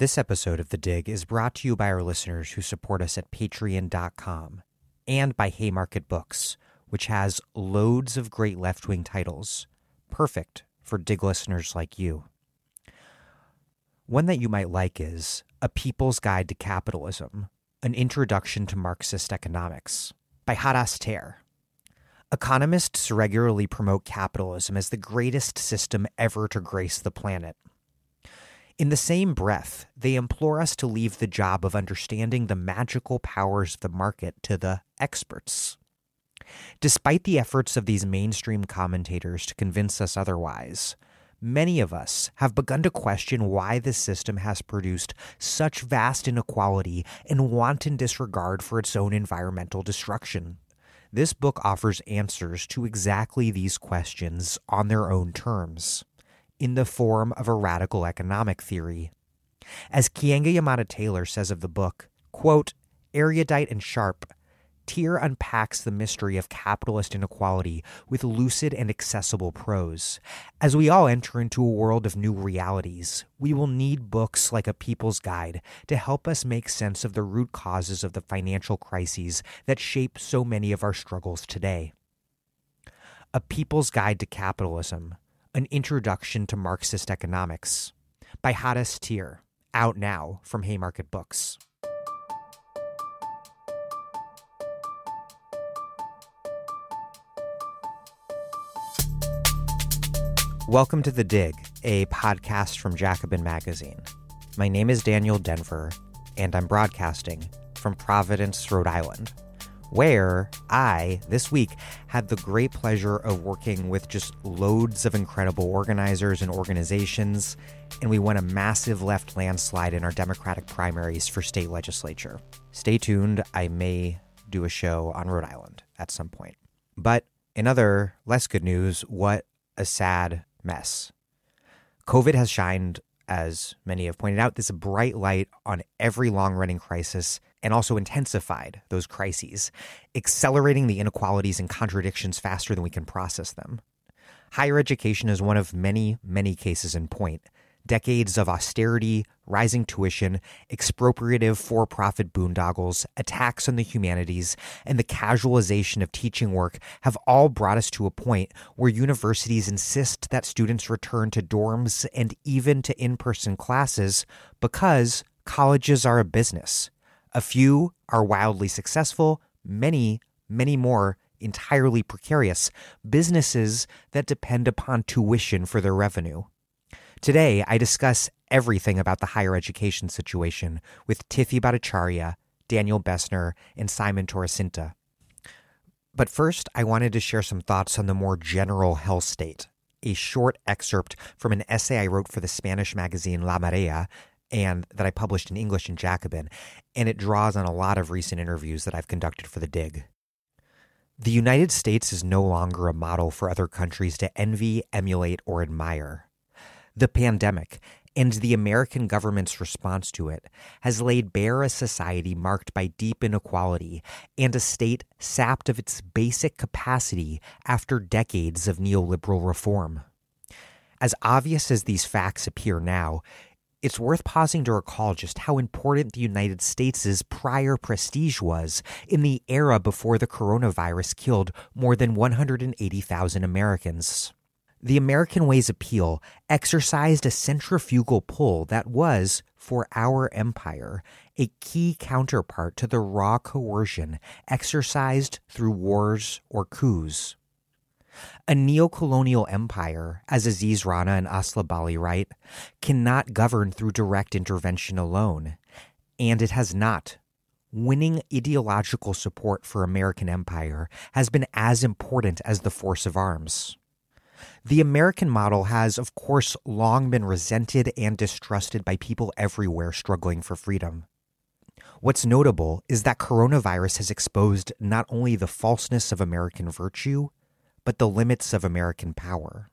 This episode of The Dig is brought to you by our listeners who support us at patreon.com and by Haymarket Books, which has loads of great left wing titles, perfect for Dig listeners like you. One that you might like is A People's Guide to Capitalism An Introduction to Marxist Economics by Hadas Thier. Economists regularly promote capitalism as the greatest system ever to grace the planet. In the same breath, they implore us to leave the job of understanding the magical powers of the market to the experts. Despite the efforts of these mainstream commentators to convince us otherwise, many of us have begun to question why this system has produced such vast inequality and wanton disregard for its own environmental destruction. This book offers answers to exactly these questions on their own terms, in the form of a radical economic theory. As Keeanga-Yamahtta Taylor says of the book, quote, erudite and sharp, Thier unpacks the mystery of capitalist inequality with lucid and accessible prose. As we all enter into a world of new realities, we will need books like A People's Guide to help us make sense of the root causes of the financial crises that shape so many of our struggles today. A People's Guide to Capitalism An Introduction to Marxist Economics by Hadas Thier, out now from Haymarket Books. Welcome to The Dig, a podcast from Jacobin Magazine. My name is Daniel Denvir, and I'm broadcasting from Providence, Rhode Island, where I, this week, had the great pleasure of working with just loads of incredible organizers and organizations, and we won a massive left landslide in our Democratic primaries for state legislature. Stay tuned, I may do a show on Rhode Island at some point. But in other less good news, what a sad mess. COVID has shined, as many have pointed out, this bright light on every long running crisis and also intensified those crises, accelerating the inequalities and contradictions faster than we can process them. Higher education is one of many, many cases in point decades of austerity, rising tuition, expropriative for profit boondoggles, attacks on the humanities, and the casualization of teaching work have all brought us to a point where universities insist that students return to dorms and even to in person classes because colleges are a business. A few are wildly successful, many, many more entirely precarious, businesses that depend upon tuition for their revenue. Today, I discuss everything about the higher education situation with Tithi Bhattacharya, Daniel Bessner, and Simon Torracinta. But first, I wanted to share some thoughts on the more general health state, a short excerpt from an essay I wrote for the Spanish magazine La Marea and that I published in English in Jacobin, and it draws on a lot of recent interviews that I've conducted for The Dig. The United States is no longer a model for other countries to envy, emulate, or admire. The pandemic and the American government's response to it has laid bare a society marked by deep inequality and a state sapped of its basic capacity after decades of neoliberal reform. As obvious as these facts appear now, it's worth pausing to recall just how important the United States' prior prestige was in the era before the coronavirus killed more than 180,000 Americans. The American Way's appeal exercised a centrifugal pull that was, for our empire, a key counterpart to the raw coercion exercised through wars or coups. A neo-colonial empire, as Aziz Rana and Asli Bali write, cannot govern through direct intervention alone, and it has not. Winning ideological support for American empire has been as important as the force of arms. The American model has, of course, long been resented and distrusted by people everywhere struggling for freedom. What's notable is that coronavirus has exposed not only the falseness of American virtue, but the limits of American power.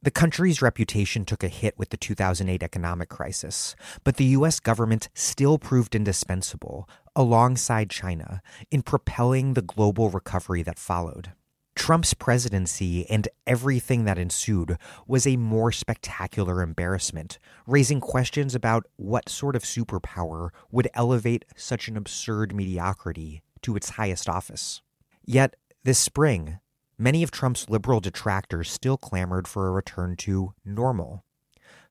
The country's reputation took a hit with the 2008 economic crisis, but the U.S. government still proved indispensable, alongside China, in propelling the global recovery that followed. Trump's presidency and everything that ensued was a more spectacular embarrassment, raising questions about what sort of superpower would elevate such an absurd mediocrity to its highest office. Yet, this spring, many of Trump's liberal detractors still clamored for a return to normal,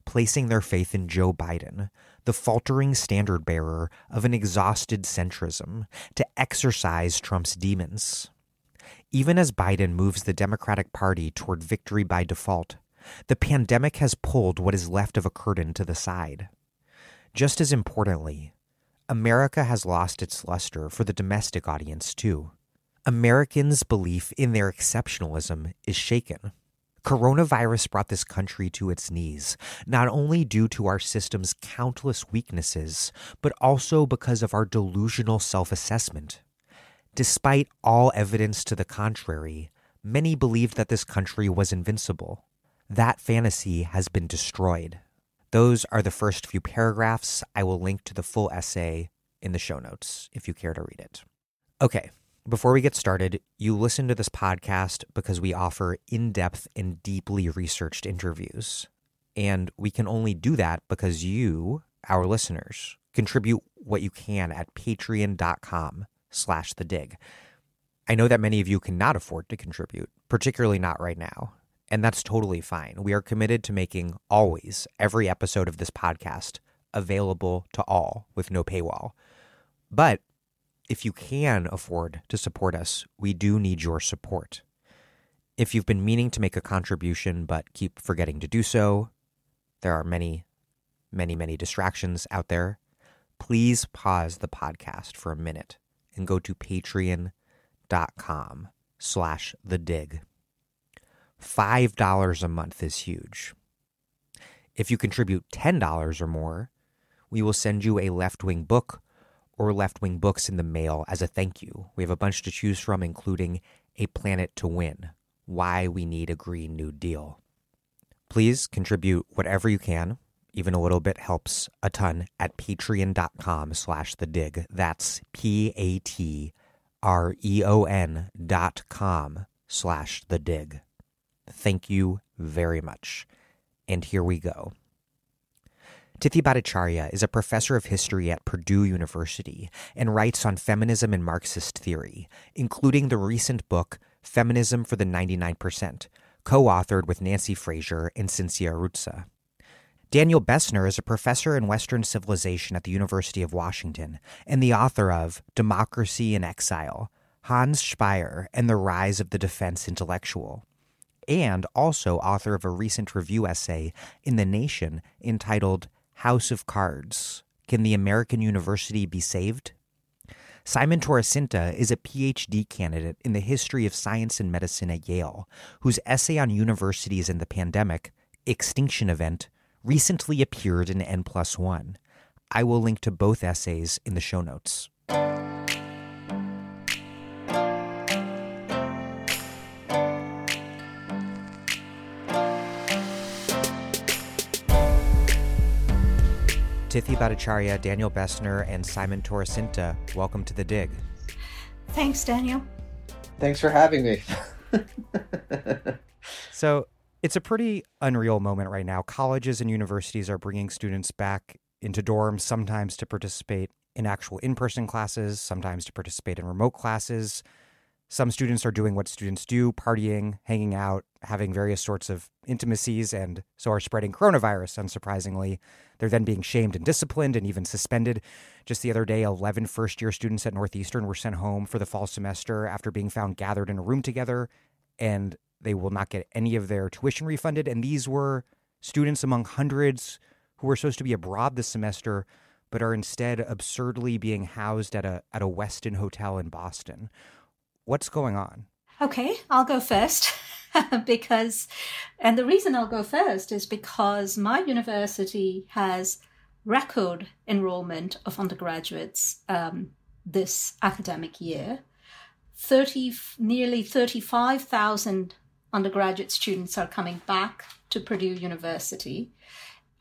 placing their faith in Joe Biden, the faltering standard bearer of an exhausted centrism, to exorcise Trump's demons. Even as Biden moves the Democratic Party toward victory by default, the pandemic has pulled what is left of a curtain to the side. Just as importantly, America has lost its luster for the domestic audience, too. Americans' belief in their exceptionalism is shaken. Coronavirus brought this country to its knees, not only due to our system's countless weaknesses, but also because of our delusional self assessment. Despite all evidence to the contrary, many believed that this country was invincible. That fantasy has been destroyed. Those are the first few paragraphs. I will link to the full essay in the show notes if you care to read it. Okay, before we get started, you listen to this podcast because we offer in depth and deeply researched interviews. And we can only do that because you, our listeners, contribute what you can at patreon.com slash the dig. I know that many of you cannot afford to contribute, particularly not right now. And that's totally fine. We are committed to making always every episode of this podcast available to all with no paywall. But if you can afford to support us, we do need your support. If you've been meaning to make a contribution but keep forgetting to do so, there are many, many, many distractions out there. Please pause the podcast for a minute and go to patreon.com slash the dig. $5 a month is huge. If you contribute $10 or more, we will send you a left wing book or left wing books in the mail as a thank you. We have a bunch to choose from, including A Planet to Win Why We Need a Green New Deal. Please contribute whatever you can even a little bit helps a ton at patreon.com slash the dig. That's P A T R E O N dot com slash the dig. Thank you very much. And here we go. Tithi Bhattacharya is a professor of history at Purdue University and writes on feminism and Marxist theory, including the recent book Feminism for the 99%, co authored with Nancy Fraser and Cinzia Arruzza. Daniel Bessner is a professor in Western civilization at the University of Washington and the author of Democracy in Exile Hans Speier and the Rise of the Defense Intellectual, and also author of a recent review essay in The Nation entitled House of Cards Can the American University Be Saved? Simon Torracinta is a PhD candidate in the history of science and medicine at Yale, whose essay on universities and the pandemic, Extinction Event, recently appeared in N plus one. I will link to both essays in the show notes. Tithi Bhattacharya, Daniel Bessner, and Simon Torracinta, welcome to The Dig. Thanks, Daniel. Thanks for having me. so, it's a pretty unreal moment right now. Colleges and universities are bringing students back into dorms, sometimes to participate in actual in person classes, sometimes to participate in remote classes. Some students are doing what students do partying, hanging out, having various sorts of intimacies, and so are spreading coronavirus, unsurprisingly. They're then being shamed and disciplined and even suspended. Just the other day, 11 first year students at Northeastern were sent home for the fall semester after being found gathered in a room together and they will not get any of their tuition refunded. And these were students among hundreds who were supposed to be abroad this semester, but are instead absurdly being housed at a at a Westin hotel in Boston. What's going on? Okay, I'll go first because, and the reason I'll go first is because my university has record enrollment of undergraduates um, this academic year. 30, nearly 35,000 undergraduate students are coming back to Purdue University.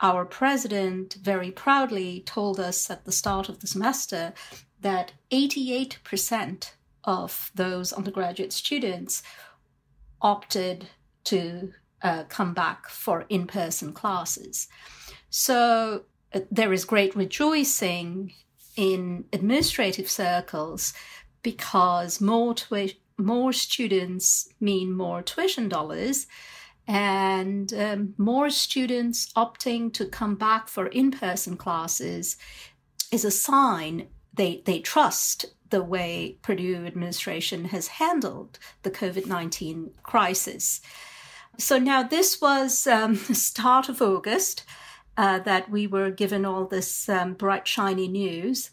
Our president very proudly told us at the start of the semester that 88% of those undergraduate students opted to uh, come back for in person classes. So uh, there is great rejoicing in administrative circles because more, twi- more students mean more tuition dollars and um, more students opting to come back for in-person classes is a sign they they trust the way Purdue administration has handled the COVID-19 crisis. So now this was um, the start of August uh, that we were given all this um, bright shiny news.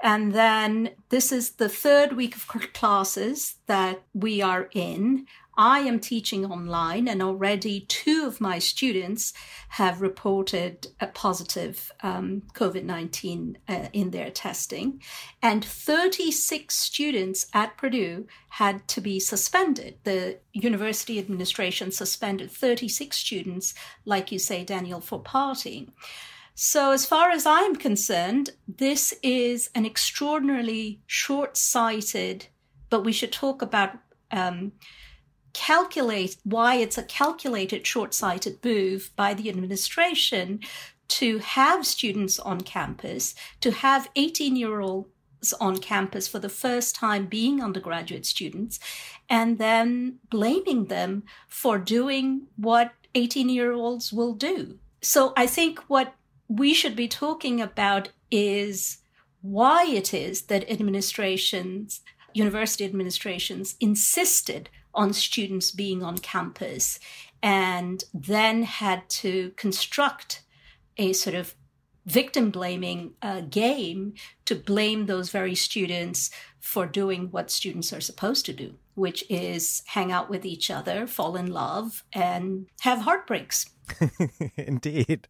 And then this is the third week of classes that we are in. I am teaching online, and already two of my students have reported a positive um, COVID 19 uh, in their testing. And 36 students at Purdue had to be suspended. The university administration suspended 36 students, like you say, Daniel, for partying. So, as far as I'm concerned, this is an extraordinarily short sighted, but we should talk about um, calculate why it's a calculated short-sighted move by the administration to have students on campus, to have 18 year olds on campus for the first time being undergraduate students, and then blaming them for doing what 18 year olds will do. So I think what we should be talking about is why it is that administrations, university administrations insisted on students being on campus and then had to construct a sort of victim blaming uh, game to blame those very students for doing what students are supposed to do, which is hang out with each other, fall in love, and have heartbreaks. Indeed.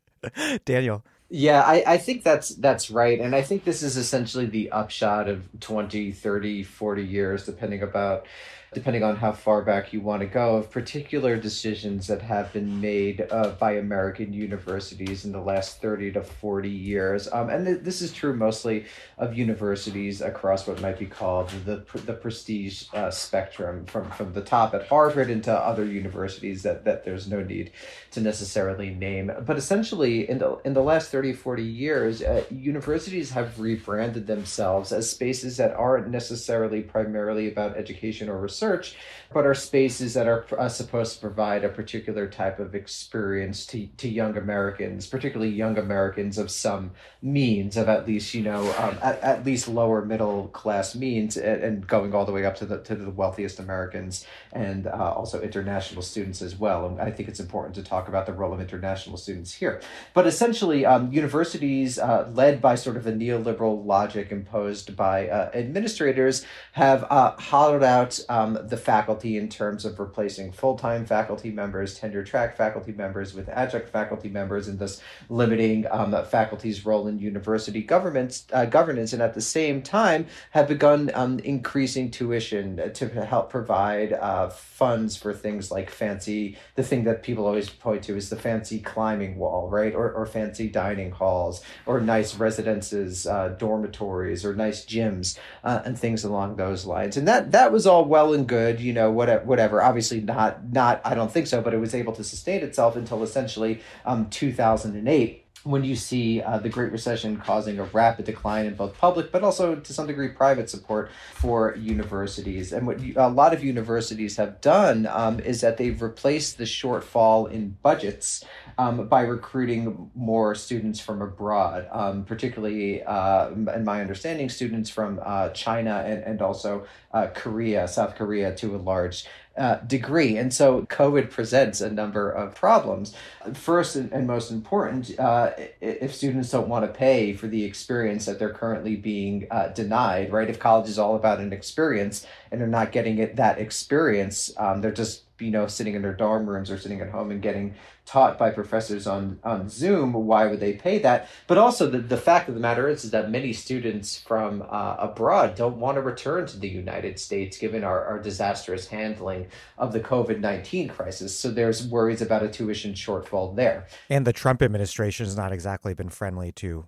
Daniel. Yeah, I, I think that's that's right. And I think this is essentially the upshot of 20, 30, 40 years, depending about depending on how far back you want to go, of particular decisions that have been made uh, by American universities in the last 30 to 40 years. Um, and th- this is true mostly of universities across what might be called the, the prestige uh, spectrum, from, from the top at Harvard into other universities that, that there's no need to necessarily name. But essentially, in the, in the last 30, 40 years, uh, universities have rebranded themselves as spaces that aren't necessarily primarily about education or research research, but are spaces that are uh, supposed to provide a particular type of experience to, to young Americans, particularly young Americans of some means, of at least, you know, um, at, at least lower middle class means, and, and, going all the way up to the, to the wealthiest Americans and uh, also international students as well. And I think it's important to talk about the role of international students here. But essentially, um, universities uh, led by sort of a neoliberal logic imposed by uh, administrators have uh, hollowed out um, um, the faculty in terms of replacing full time faculty members, tenure track faculty members with adjunct faculty members, and thus limiting um, faculty's role in university governments, uh, governance, and at the same time have begun um, increasing tuition to help provide uh, funds for things like fancy, the thing that people always point to is the fancy climbing wall, right? Or, or fancy dining halls, or nice residences, uh, dormitories, or nice gyms, uh, and things along those lines. And that, that was all well and good, you know, whatever, whatever. Obviously, not, not, I don't think so, but it was able to sustain itself until essentially um, 2008 when you see uh, the Great Recession causing a rapid decline in both public, but also to some degree private support for universities. And what you, a lot of universities have done um, is that they've replaced the shortfall in budgets um, by recruiting more students from abroad, um, particularly, uh, in my understanding, students from uh, China and, and also uh, Korea, South Korea to a large uh, degree. And so COVID presents a number of problems. First and, most important, uh, if students don't want to pay for the experience that they're currently being uh, denied, right? If college is all about an experience and they're not getting it that experience, um, they're just you know sitting in their dorm rooms or sitting at home and getting taught by professors on on zoom why would they pay that? But also the, the fact of the matter is, is that many students from uh, abroad don't want to return to the united states given our, our disastrous handling of the covid-19 crisis. So there's worries about a tuition shortfall there. And the trump administration has not exactly been friendly to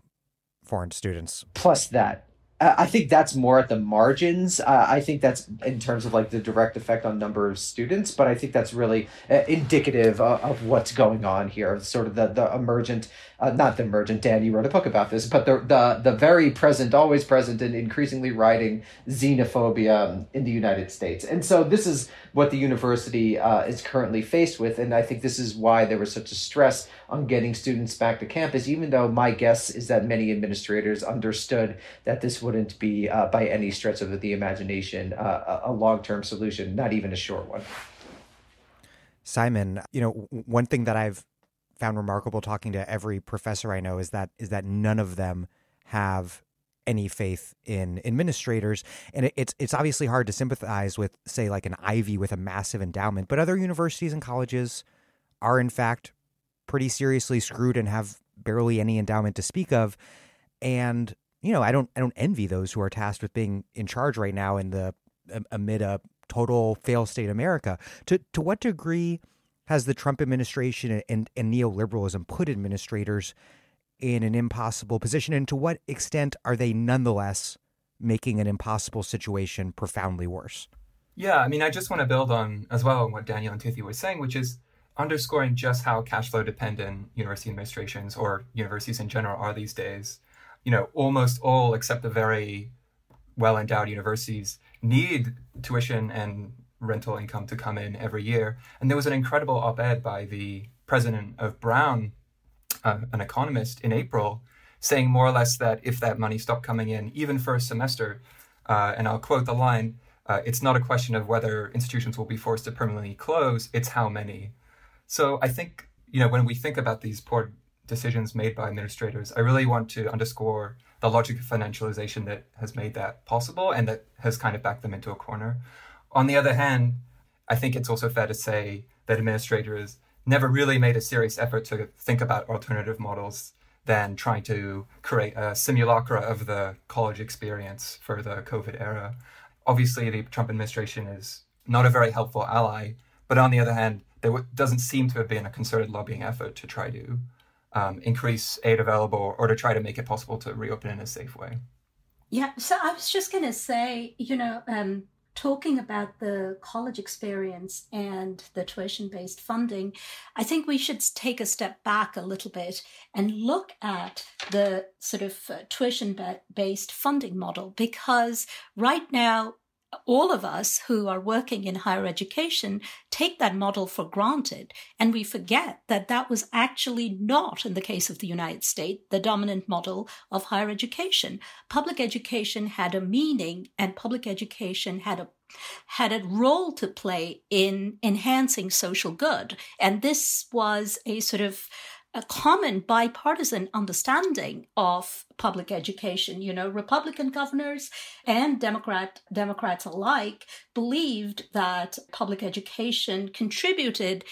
foreign students. Plus that I think that's more at the margins. Uh, I think that's in terms of like the direct effect on number of students, but I think that's really uh, indicative of, of, what's going on here. Sort of the the emergent, uh, not the emergent. Dan, you wrote a book about this, but the the the very present, always present, and increasingly riding xenophobia in the United States. And so this is what the university uh, is currently faced with, and I think this is why there was such a stress on getting students back to campus. Even though my guess is that many administrators understood that this wouldn't be, uh, by any stretch of the imagination, uh, a long term solution, not even a short one. Simon, you know, one thing that I've found remarkable talking to every professor I know is that is that none of them have any faith in administrators and it, it's it's obviously hard to sympathize with say like an Ivy with a massive endowment but other universities and colleges are in fact pretty seriously screwed and have barely any endowment to speak of and you know, I don't I don't envy those who are tasked with being in charge right now in the amid a total fail state America. To to what degree has the Trump administration and, and neoliberalism put administrators in an impossible position, and to what extent are they nonetheless making an impossible situation profoundly worse? Yeah, I mean, I just want to build on as well on what Daniel and Tithi were saying, which is underscoring just how cash flow dependent university administrations or universities in general are these days you know, almost all except the very well endowed universities need tuition and rental income to come in every year. And there was an incredible op ed by the president of Brown, uh, an economist, in April, saying more or less that if that money stopped coming in, even for a semester, uh, and I'll quote the line, uh, it's not a question of whether institutions will be forced to permanently close, it's how many. So I think, you know, when we think about these poor decisions made by administrators, I really want to underscore the logic of financialization that has made that possible and that has kind of backed them into a corner. On the other hand, I think it's also fair to say that administrators never really made a serious effort to think about alternative models than trying to create a simulacra of the college experience for the COVID era. Obviously, the Trump administration is not a very helpful ally, but on the other hand, there doesn't seem to have been a concerted lobbying effort to try to um, increase aid available or to try to make it possible to reopen in a safe way. Yeah, so I was just going to say, you know, um, talking about the college experience and the tuition based funding, I think we should take a step back a little bit and look at the sort of uh, tuition based funding model because right now all of us who are working in higher education take that model for granted and we forget that that was actually not in the case of the United States the dominant model of higher education. Public education had a meaning and public education had a had a role to play in enhancing social good. And this was a sort of a common bipartisan understanding of public education. You know, Republican governors and Democrat Democrats alike believed that public education contributed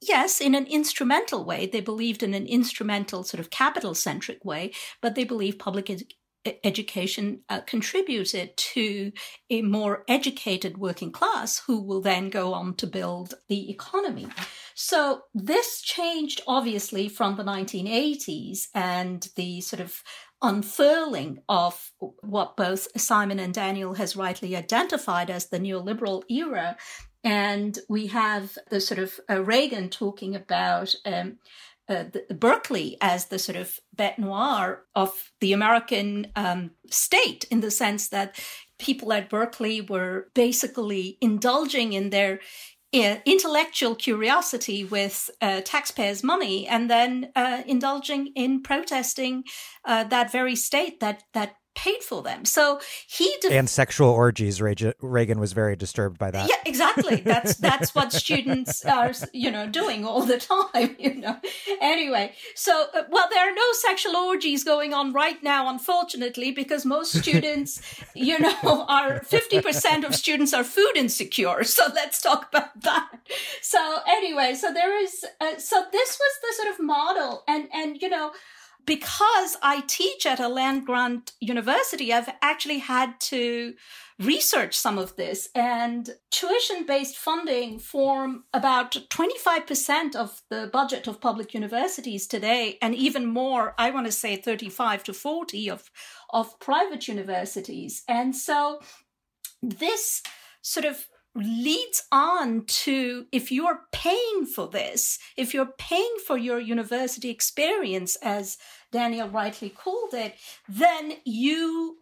yes, in an instrumental way. They believed in an instrumental, sort of capital centric way, but they believed public ed- education uh, contributed to a more educated working class who will then go on to build the economy. So this changed obviously from the 1980s and the sort of unfurling of what both Simon and Daniel has rightly identified as the neoliberal era. And we have the sort of uh, Reagan talking about um, uh, the, Berkeley as the sort of bête noire of the American um, state, in the sense that people at Berkeley were basically indulging in their uh, intellectual curiosity with uh, taxpayers' money, and then uh, indulging in protesting uh, that very state that that paid for them. So he def- and sexual orgies. Reagan was very disturbed by that. Yeah, exactly. That's that's what students are, you know, doing all the time. You know. Anyway, so uh, well, there are no sexual orgies going on right now, unfortunately, because most students, you know, are fifty percent of students are food insecure. So let's talk about that. So anyway, so there is. Uh, so this was the sort of model, and and you know because I teach at a land grant university, I've actually had to research some of this and tuition based funding form about 25% of the budget of public universities today and even more i want to say 35 to 40 of of private universities. And so this sort of leads on to if you're paying for this, if you're paying for your university experience, as Daniel rightly called it, then you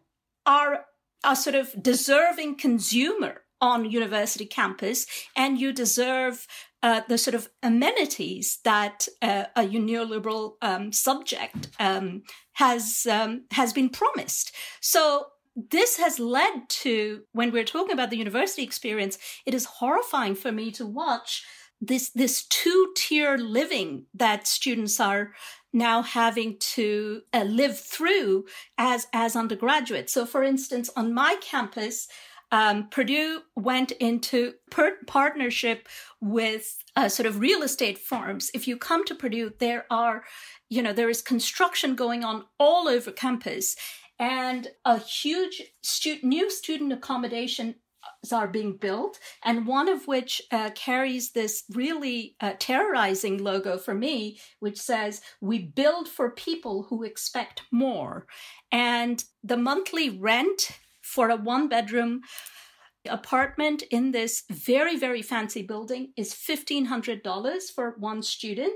are a sort of deserving consumer on university campus and you deserve uh, the sort of amenities that uh, a neoliberal um, subject um, has um, has been promised. So this has led to when we're talking about the university experience it is horrifying for me to watch this this two tier living that students are now having to uh, live through as as undergraduates so for instance on my campus um, Purdue went into per- partnership with uh, sort of real estate firms. If you come to Purdue, there are, you know, there is construction going on all over campus and a huge stu- new student accommodation are being built, and one of which uh, carries this really uh, terrorizing logo for me, which says, We build for people who expect more. And the monthly rent for a one bedroom apartment in this very, very fancy building is $1,500 for one student.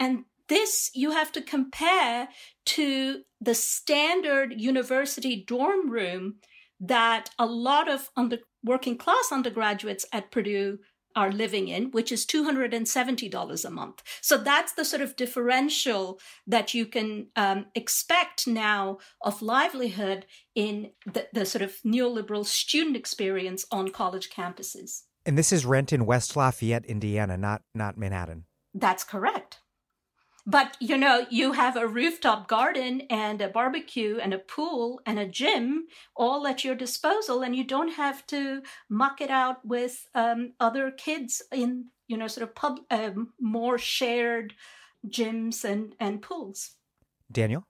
And this you have to compare to the standard university dorm room that a lot of under, working class undergraduates at Purdue are living in, which is $270 a month. So that's the sort of differential that you can um, expect now of livelihood in the, the sort of neoliberal student experience on college campuses. And this is rent in West Lafayette, Indiana, not not Manhattan. That's correct. But you know, you have a rooftop garden and a barbecue and a pool and a gym all at your disposal, and you don't have to muck it out with um, other kids in you know sort of pub um, more shared gyms and and pools. Daniel.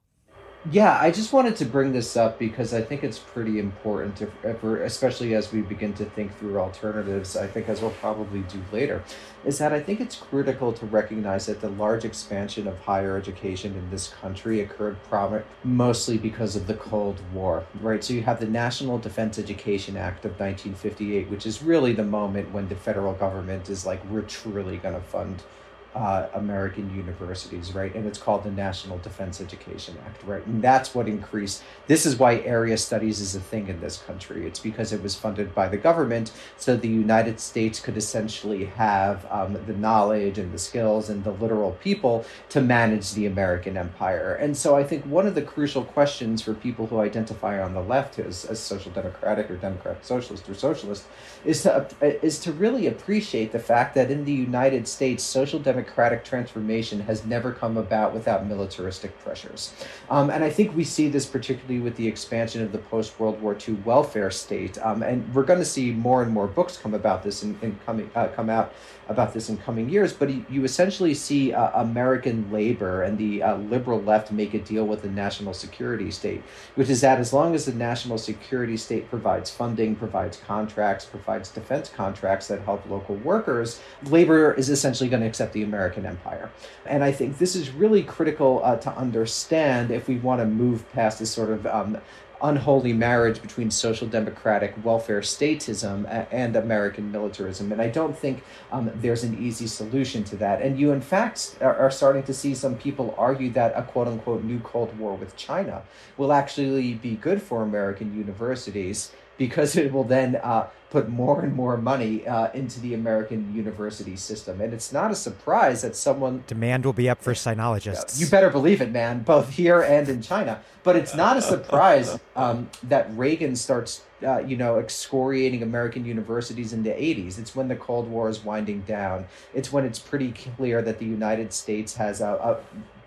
Yeah, I just wanted to bring this up because I think it's pretty important to, uh, for, especially as we begin to think through alternatives. I think, as we'll probably do later, is that I think it's critical to recognize that the large expansion of higher education in this country occurred prom- mostly because of the Cold War, right? So you have the National Defense Education Act of 1958, which is really the moment when the federal government is like, we're truly going to fund uh, American universities, right? And it's called the National Defense Education Act, right? And that's what increased. This is why area studies is a thing in this country. It's because it was funded by the government, so the United States could essentially have um, the knowledge and the skills and the literal people to manage the American empire. And so I think one of the crucial questions for people who identify on the left as, as social democratic or democratic socialist or socialist is to is to really appreciate the fact that in the United States, social democracy democratic transformation has never come about without militaristic pressures. Um, and I think we see this particularly with the expansion of the post World War II welfare state. Um, and we're going to see more and more books come about this and, and coming uh, come out about this in coming years. But you essentially see uh, American labor and the uh, liberal left make a deal with the national security state, which is that as long as the national security state provides funding, provides contracts, provides defense contracts that help local workers, labor is essentially going to accept the American empire. And I think this is really critical uh, to understand if we want to move past this sort of um, unholy marriage between social democratic welfare statism and American militarism. And I don't think um, there's an easy solution to that. And you, in fact, are, are, starting to see some people argue that a quote unquote new Cold War with China will actually be good for American universities because it will then uh, put more and more money uh, into the American university system. And it's not a surprise that someone. Demand will be up for sinologists. You better believe it, man, both here and in China. But it's not a surprise um, that Reagan starts. Uh, you know, excoriating American universities in the 80s. It's when the Cold War is winding down. It's when it's pretty clear that the United States has a, a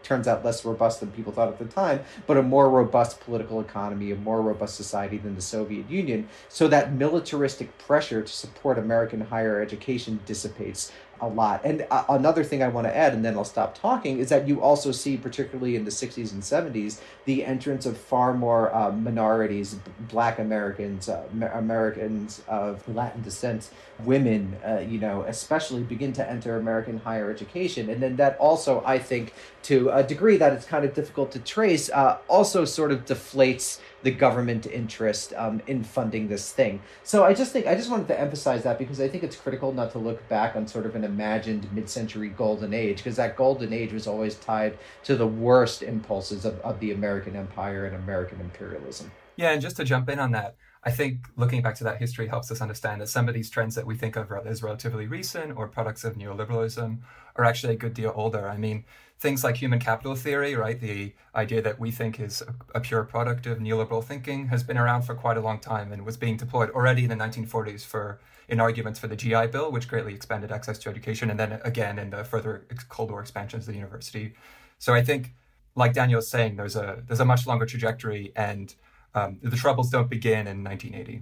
turns out less robust than people thought at the time, but a more robust political economy, a more robust society than the Soviet Union. So that militaristic pressure to support American higher education dissipates. a lot. And uh, another thing I want to add, and then I'll stop talking, is that you also see, particularly in the 60s and 70s, the entrance of far more uh, minorities, Black Americans, uh, Americans of Latin descent, women, uh, you know, especially begin to enter American higher education. And then that also, I think, to a degree that it's kind of difficult to trace, uh, also sort of deflates the government interest um, in funding this thing. So I just think I just wanted to emphasize that because I think it's critical not to look back on sort of an imagined mid-century golden age because that golden age was always tied to the worst impulses of, of the American empire and American imperialism. Yeah, and just to jump in on that, I think looking back to that history helps us understand that some of these trends that we think of as relatively recent or products of neoliberalism are actually a good deal older. I mean, things like human capital theory, right? The idea that we think is a, pure product of neoliberal thinking has been around for quite a long time and was being deployed already in the 1940s for in arguments for the GI Bill, which greatly expanded access to education, and then again in the further Cold War expansions of the university. So I think, like Daniel was saying, there's a there's a much longer trajectory, and um, the troubles don't begin in 1980.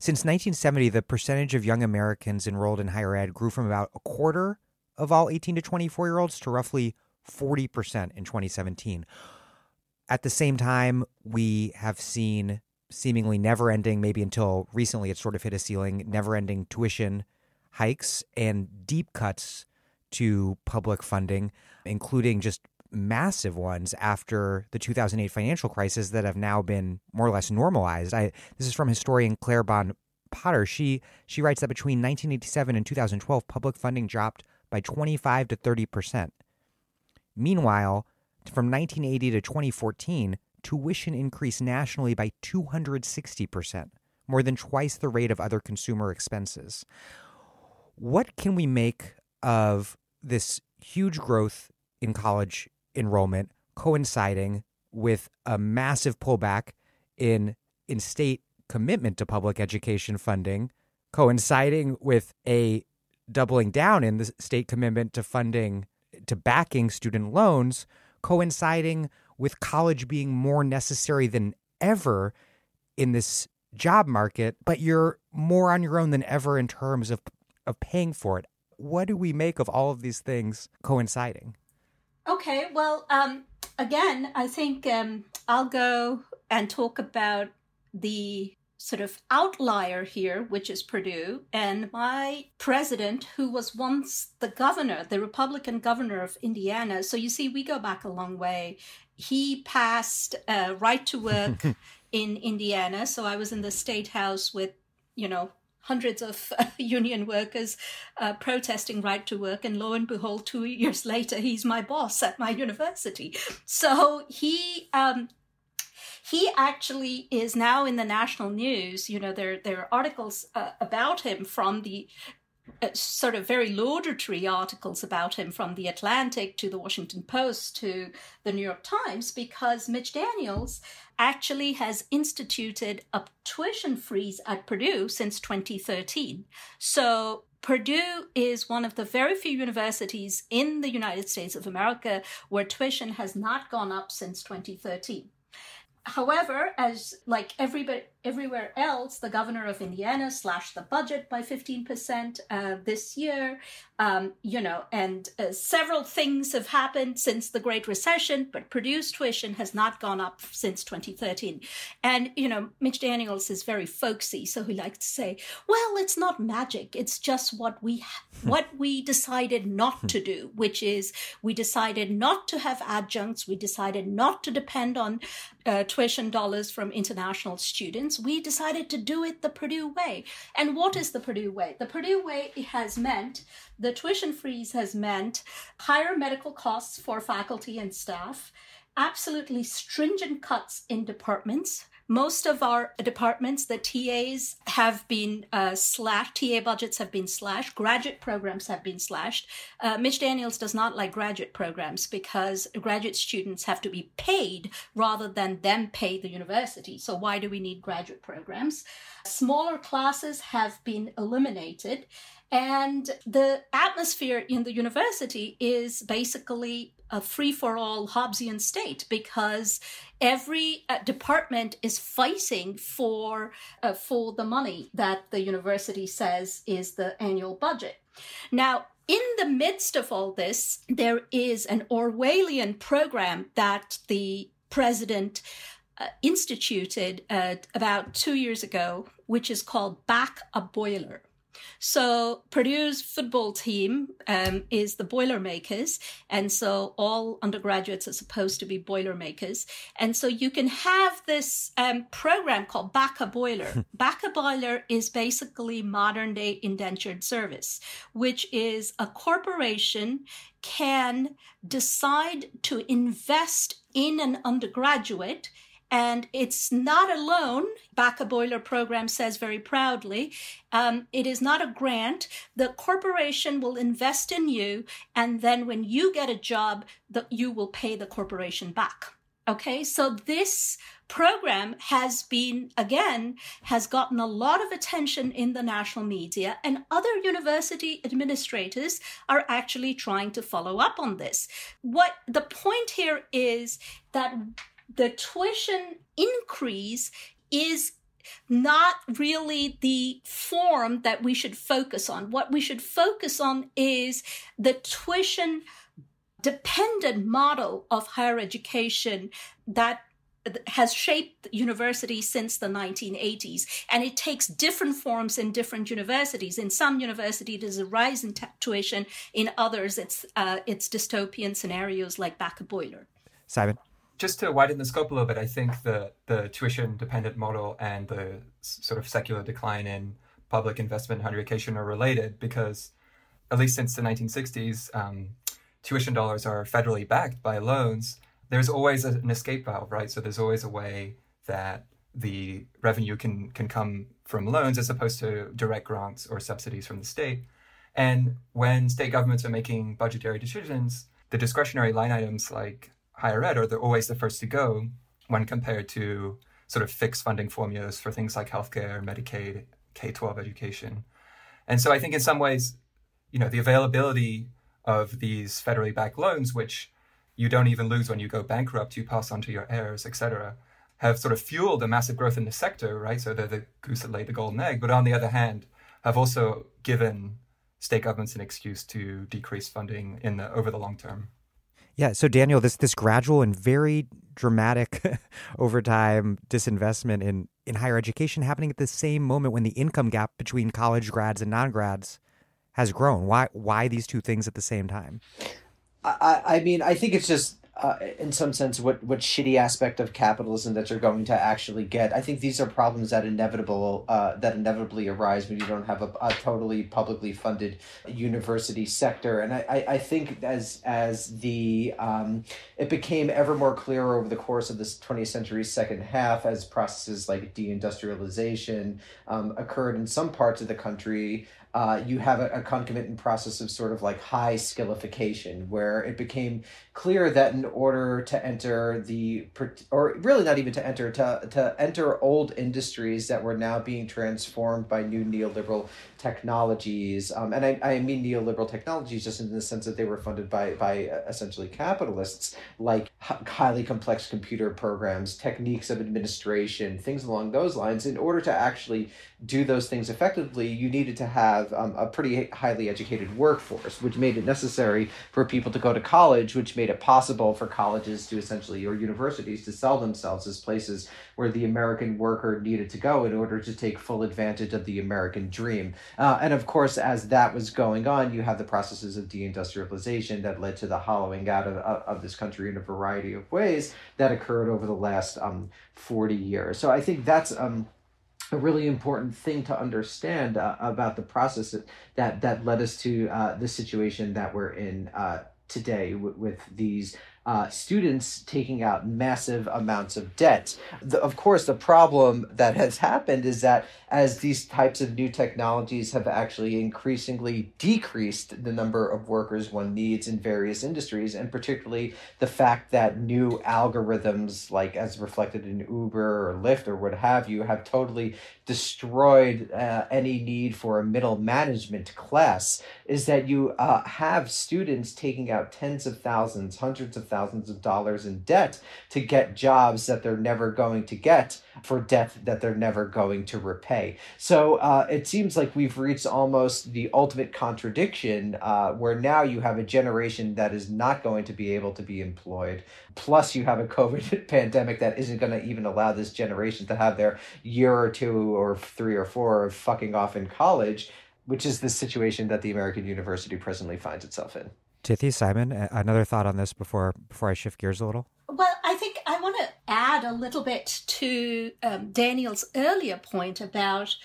Since 1970, the percentage of young Americans enrolled in higher ed grew from about a quarter of all 18 to 24 year olds to roughly 40% in 2017. At the same time, we have seen seemingly never ending, maybe until recently it sort of hit a ceiling, never ending tuition hikes and deep cuts to public funding, including just massive ones after the 2008 financial crisis that have now been more or less normalized. I, this is from historian Claire Bond Potter. She she writes that between 1987 and 2012, public funding dropped by 25 to 30 percent. Meanwhile, from 1980 to 2014, tuition increased nationally by 260%, more than twice the rate of other consumer expenses. What can we make of this huge growth in college enrollment coinciding with a massive pullback in in state commitment to public education funding coinciding with a doubling down in the state commitment to funding to backing student loans, coinciding with college being more necessary than ever in this job market, but you're more on your own than ever in terms of of paying for it. What do we make of all of these things coinciding? Okay, well, um, again, I think um, I'll go and talk about the sort of outlier here, which is Purdue, and my president, who was once the governor, the Republican governor of Indiana. So you see, we go back a long way. He passed uh, right to work in Indiana. So I was in the state house with, you know, hundreds of uh, union workers uh, protesting right to work. And lo and behold, two years later, he's my boss at my university. So he um, he actually is now in the national news. You know, there there are articles uh, about him from the uh, sort of very laudatory articles about him from the Atlantic to the Washington Post to the New York Times because Mitch Daniels actually has instituted a tuition freeze at Purdue since 2013. So Purdue is one of the very few universities in the United States of America where tuition has not gone up since 2013. However, as like everybody everywhere else, the governor of Indiana slashed the budget by 15% uh, this year. Um, you know, and uh, several things have happened since the Great Recession, but Purdue's tuition has not gone up since 2013. And, you know, Mitch Daniels is very folksy, so he likes to say, well, it's not magic. It's just what we, what we decided not to do, which is we decided not to have adjuncts. We decided not to depend on uh, tuition dollars from international students we decided to do it the Purdue way. And what is the Purdue way? The Purdue way has meant the tuition freeze has meant higher medical costs for faculty and staff, absolutely stringent cuts in departments, most of our departments, the TAs have been uh, slashed, TA budgets have been slashed, graduate programs have been slashed. Uh, Mitch Daniels does not like graduate programs because graduate students have to be paid rather than them pay the university. So, why do we need graduate programs? Smaller classes have been eliminated. And the atmosphere in the university is basically a free for all Hobbesian state because every uh, department is fighting for uh, for the money that the university says is the annual budget. Now, in the midst of all this, there is an Orwellian program that the president uh, instituted uh, about two years ago, which is called Back a Boiler. So Purdue's football team um, is the Boilermakers, and so all undergraduates are supposed to be Boilermakers, and so you can have this um, program called Back a Boiler. Back a Boiler is basically modern day indentured service, which is a corporation can decide to invest in an undergraduate and it's not alone. Back a Boiler program says very proudly, um, it is not a grant. The corporation will invest in you, and then when you get a job, that you will pay the corporation back. Okay, so this program has been, again, has gotten a lot of attention in the national media, and other university administrators are actually trying to follow up on this. What the point here is that the tuition increase is not really the form that we should focus on. What we should focus on is the tuition dependent model of higher education that has shaped universities since the 1980s and it takes different forms in different universities. In some universities there's a rise in t- tuition. In others it's uh, it's dystopian scenarios like back a boiler simon just to widen the scope a little bit, I think the the tuition dependent model and the sort of secular decline in public investment in higher education are related because, at least since the 1960s, um, tuition dollars are federally backed by loans. There's always an escape valve, right? So there's always a way that the revenue can can come from loans as opposed to direct grants or subsidies from the state. And when state governments are making budgetary decisions, the discretionary line items like higher ed, or they're always the first to go when compared to sort of fixed funding formulas for things like healthcare, Medicaid, K 12 education. And so I think in some ways, you know, the availability of these federally backed loans, which you don't even lose when you go bankrupt, you pass on to your heirs, et cetera, have sort of fueled a massive growth in the sector, right? So they're the goose that laid the golden egg. But on the other hand, have also given state governments an excuse to decrease funding in the over the long term. Yeah. So Daniel, this this gradual and very dramatic over time disinvestment in in higher education happening at the same moment when the income gap between college grads and non grads has grown. Why why these two things at the same time? I, I mean, I think it's just uh, in some sense what what shitty aspect of capitalism that you're going to actually get. I think these are problems that inevitable uh, that inevitably arise when you don't have a, a totally publicly funded university sector. And I, I, I think as as the um, it became ever more clear over the course of this 20th century's second half as processes like deindustrialization um, occurred in some parts of the country uh, you have a, a, concomitant process of sort of like high skillification where it became clear that in order to enter the or really not even to enter to, to enter old industries that were now being transformed by new neoliberal technologies um, and I, I mean neoliberal technologies just in the sense that they were funded by by uh, essentially capitalists like highly complex computer programs techniques of administration things along those lines. In order to actually do those things effectively you needed to have have um, a pretty highly educated workforce, which made it necessary for people to go to college, which made it possible for colleges to essentially, or universities to sell themselves as places where the American worker needed to go in order to take full advantage of the American dream. Uh, and of course, as that was going on, you have the processes of deindustrialization that led to the hollowing out of, of this country in a variety of ways that occurred over the last um, 40 years. So I think that's. Um, a really important thing to understand uh, about the process that, that, led us to uh, the situation that we're in uh, today with these uh, students taking out massive amounts of debt. The, of course, the problem that has happened is that as these types of new technologies have actually increasingly decreased the number of workers one needs in various industries, and particularly the fact that new algorithms, like as reflected in Uber or Lyft or what have you, have totally destroyed uh, any need for a middle management class, is that you uh, have students taking out tens of thousands, hundreds of thousands thousands of dollars in debt to get jobs that they're never going to get for debt that they're never going to repay. So uh, it seems like we've reached almost the ultimate contradiction uh, where now you have a generation that is not going to be able to be employed. Plus, you have a COVID pandemic that isn't going to even allow this generation to have their year or two or three or four of fucking off in college, which is the situation that the American university presently finds itself in. Tithi, Simon, another thought on this before before I shift gears a little. Well, I think I want to add a little bit to um, Daniel's earlier point about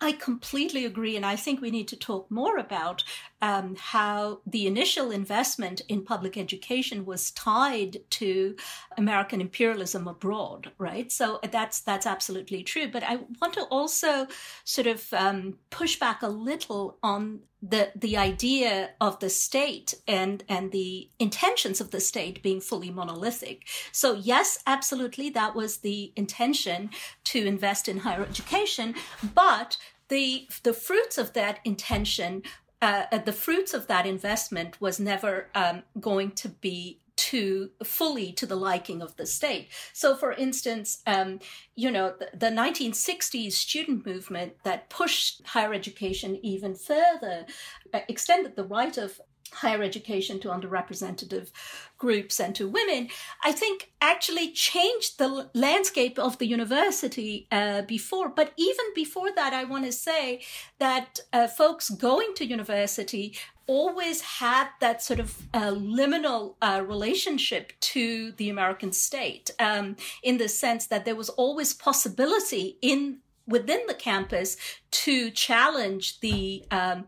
I completely agree. And I think we need to talk more about um, how the initial investment in public education was tied to American imperialism abroad, right? So that's that's absolutely true. But I want to also sort of um, push back a little on the the idea of the state and and the intentions of the state being fully monolithic. So yes, absolutely, that was the intention to invest in higher education, but the the fruits of that intention uh, uh, the fruits of that investment was never um, going to be to fully to the liking of the state. So, for instance, um, you know, the, the, 1960s student movement that pushed higher education even further, uh, extended the right of higher education to underrepresented groups and to women, I think actually changed the landscape of the university uh, before. But even before that, I want to say that uh, folks going to university always had that sort of uh, liminal uh, relationship to the American state, um, in the sense that there was always possibility in within the campus to challenge the um,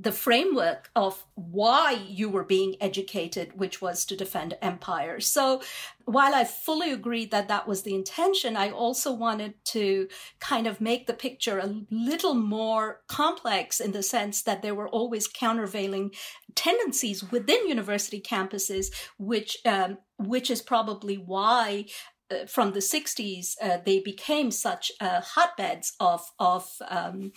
the framework of why you were being educated, which was to defend empire. So while I fully agree that that was the intention, I also wanted to kind of make the picture a little more complex in the sense that there were always countervailing tendencies within university campuses, which, um, which is probably why uh, from the 60s, uh, they became such uh, hotbeds of, of um,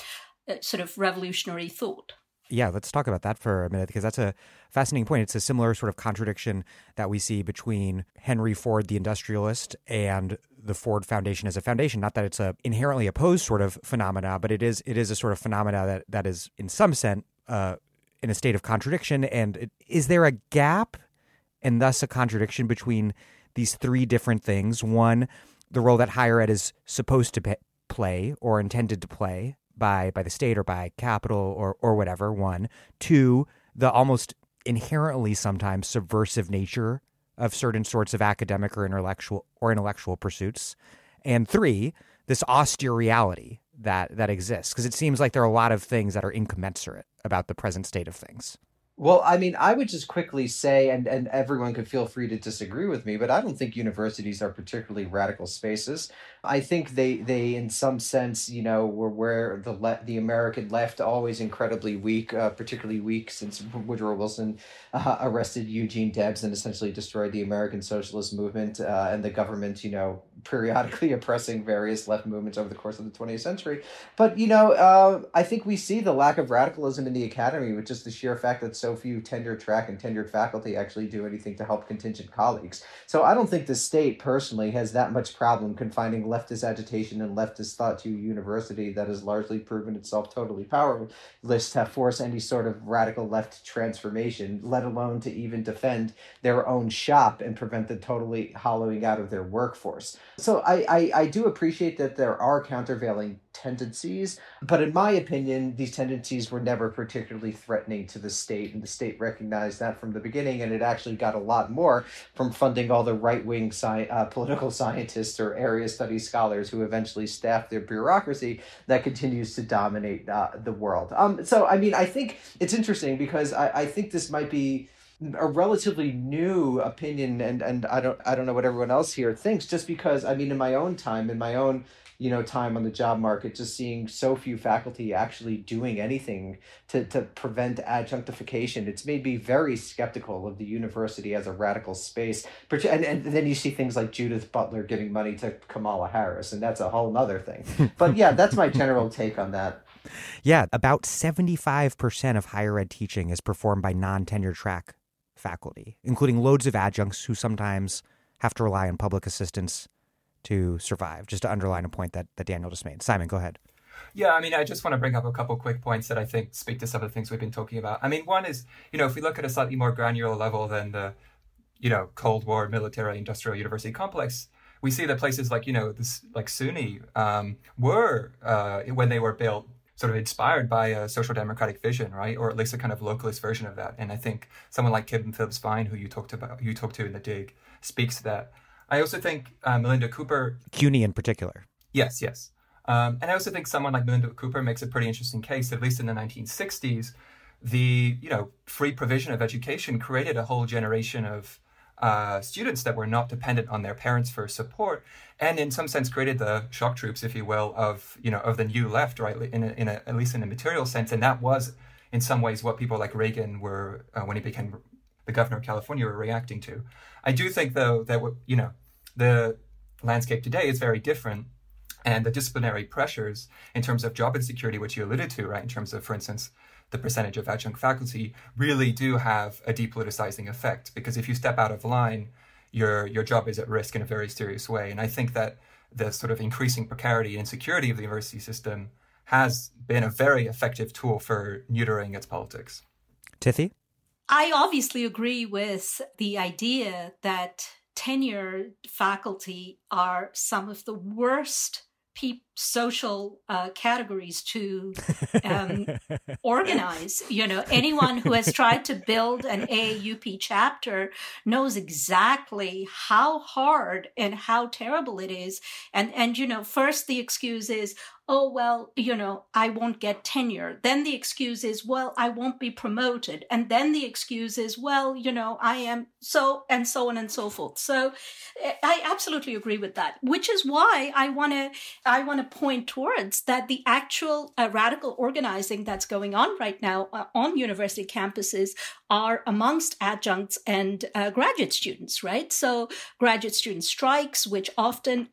uh, sort of revolutionary thought yeah, let's talk about that for a minute because that's a fascinating point. It's a similar sort of contradiction that we see between Henry Ford, the industrialist, and the Ford Foundation as a foundation. Not that it's a inherently opposed sort of phenomena, but it is it is a sort of phenomena that that is in some sense uh, in a state of contradiction. And it, is there a gap and thus a contradiction between these three different things? One, the role that higher ed is supposed to play or intended to play by by the state or by capital or or whatever. One, two, the almost inherently sometimes subversive nature of certain sorts of academic or intellectual or intellectual pursuits, and three, this austere reality that that exists because it seems like there are a lot of things that are incommensurate about the present state of things. Well, I mean, I would just quickly say, and, and everyone could feel free to disagree with me, but I don't think universities are particularly radical spaces. I think they, they in some sense, you know, were where the le- the American left always incredibly weak, uh, particularly weak since Woodrow Wilson uh, arrested Eugene Debs and essentially destroyed the American socialist movement uh, and the government, you know, periodically oppressing various left movements over the course of the 20th century. But, you know, uh, I think we see the lack of radicalism in the academy with just the sheer fact that so few tenured track and tenured faculty actually do anything to help contingent colleagues. So I don't think the state personally has that much problem confining leftist agitation and leftist thought to university that has largely proven itself totally powerless to force any sort of radical left transformation, let alone to even defend their own shop and prevent the totally hollowing out of their workforce. So I, I, I do appreciate that there are countervailing tendencies, but in my opinion, these tendencies were never particularly threatening to the state, and the state recognized that from the beginning, and it actually got a lot more from funding all the right wing sci- uh, political scientists or area studies scholars who eventually staffed their bureaucracy that continues to dominate uh, the world. Um, so, I mean, I think it's interesting because I, I think this might be a relatively new opinion and and I don't I don't know what everyone else here thinks just because I mean in my own time in my own you know time on the job market just seeing so few faculty actually doing anything to to prevent adjunctification. It's made me very skeptical of the university as a radical space and, and then you see things like Judith Butler giving money to Kamala Harris and that's a whole other thing. But yeah that's my general take on that. Yeah about 75% of higher ed teaching is performed by non-tenure track faculty, including loads of adjuncts who sometimes have to rely on public assistance to survive, just to underline a point that, that Daniel just made. Simon, go ahead. Yeah, I mean, I just want to bring up a couple quick points that I think speak to some of the things we've been talking about. I mean, one is, you know, if we look at a slightly more granular level than the, you know, Cold War military industrial university complex, we see that places like, you know, this like SUNY um, were, uh, when they were built, sort of inspired by a social democratic vision, right? Or at least a kind of localist version of that. And I think someone like Kim Phillips Fein, who you talked about, you talked to in the dig, speaks to that. I also think uh, Melinda Cooper. CUNY in particular. Yes, yes. Um, and I also think someone like Melinda Cooper makes a pretty interesting case, at least in the 1960s. The you know free provision of education created a whole generation of uh, students that were not dependent on their parents for support, and in some sense created the shock troops, if you will, of you know of the new left, right? In, a, in a, at least in a material sense, and that was in some ways what people like Reagan were uh, when he became the governor of California were reacting to. I do think though that you know the landscape today is very different and the disciplinary pressures in terms of job insecurity, which you alluded to, right, in terms of, for instance, the percentage of adjunct faculty, really do have a depoliticizing effect. Because if you step out of line, your your job is at risk in a very serious way. And I think that the sort of increasing precarity and insecurity of the university system has been a very effective tool for neutering its politics. Tithi? I obviously agree with the idea that tenured faculty are some of the worst pe- social uh, categories to um, organize. You know, anyone who has tried to build an AAUP chapter knows exactly how hard and how terrible it is. And and you know, first the excuse is, oh, well, you know, I won't get tenure. Then the excuse is, well, I won't be promoted. And then the excuse is, well, you know, I am so and so on and so forth. So eh, I absolutely agree with that, which is why I want to, I want to point towards that the actual uh, radical organizing that's going on right now uh, on university campuses are amongst adjuncts and uh, graduate students, right? So graduate student strikes, which often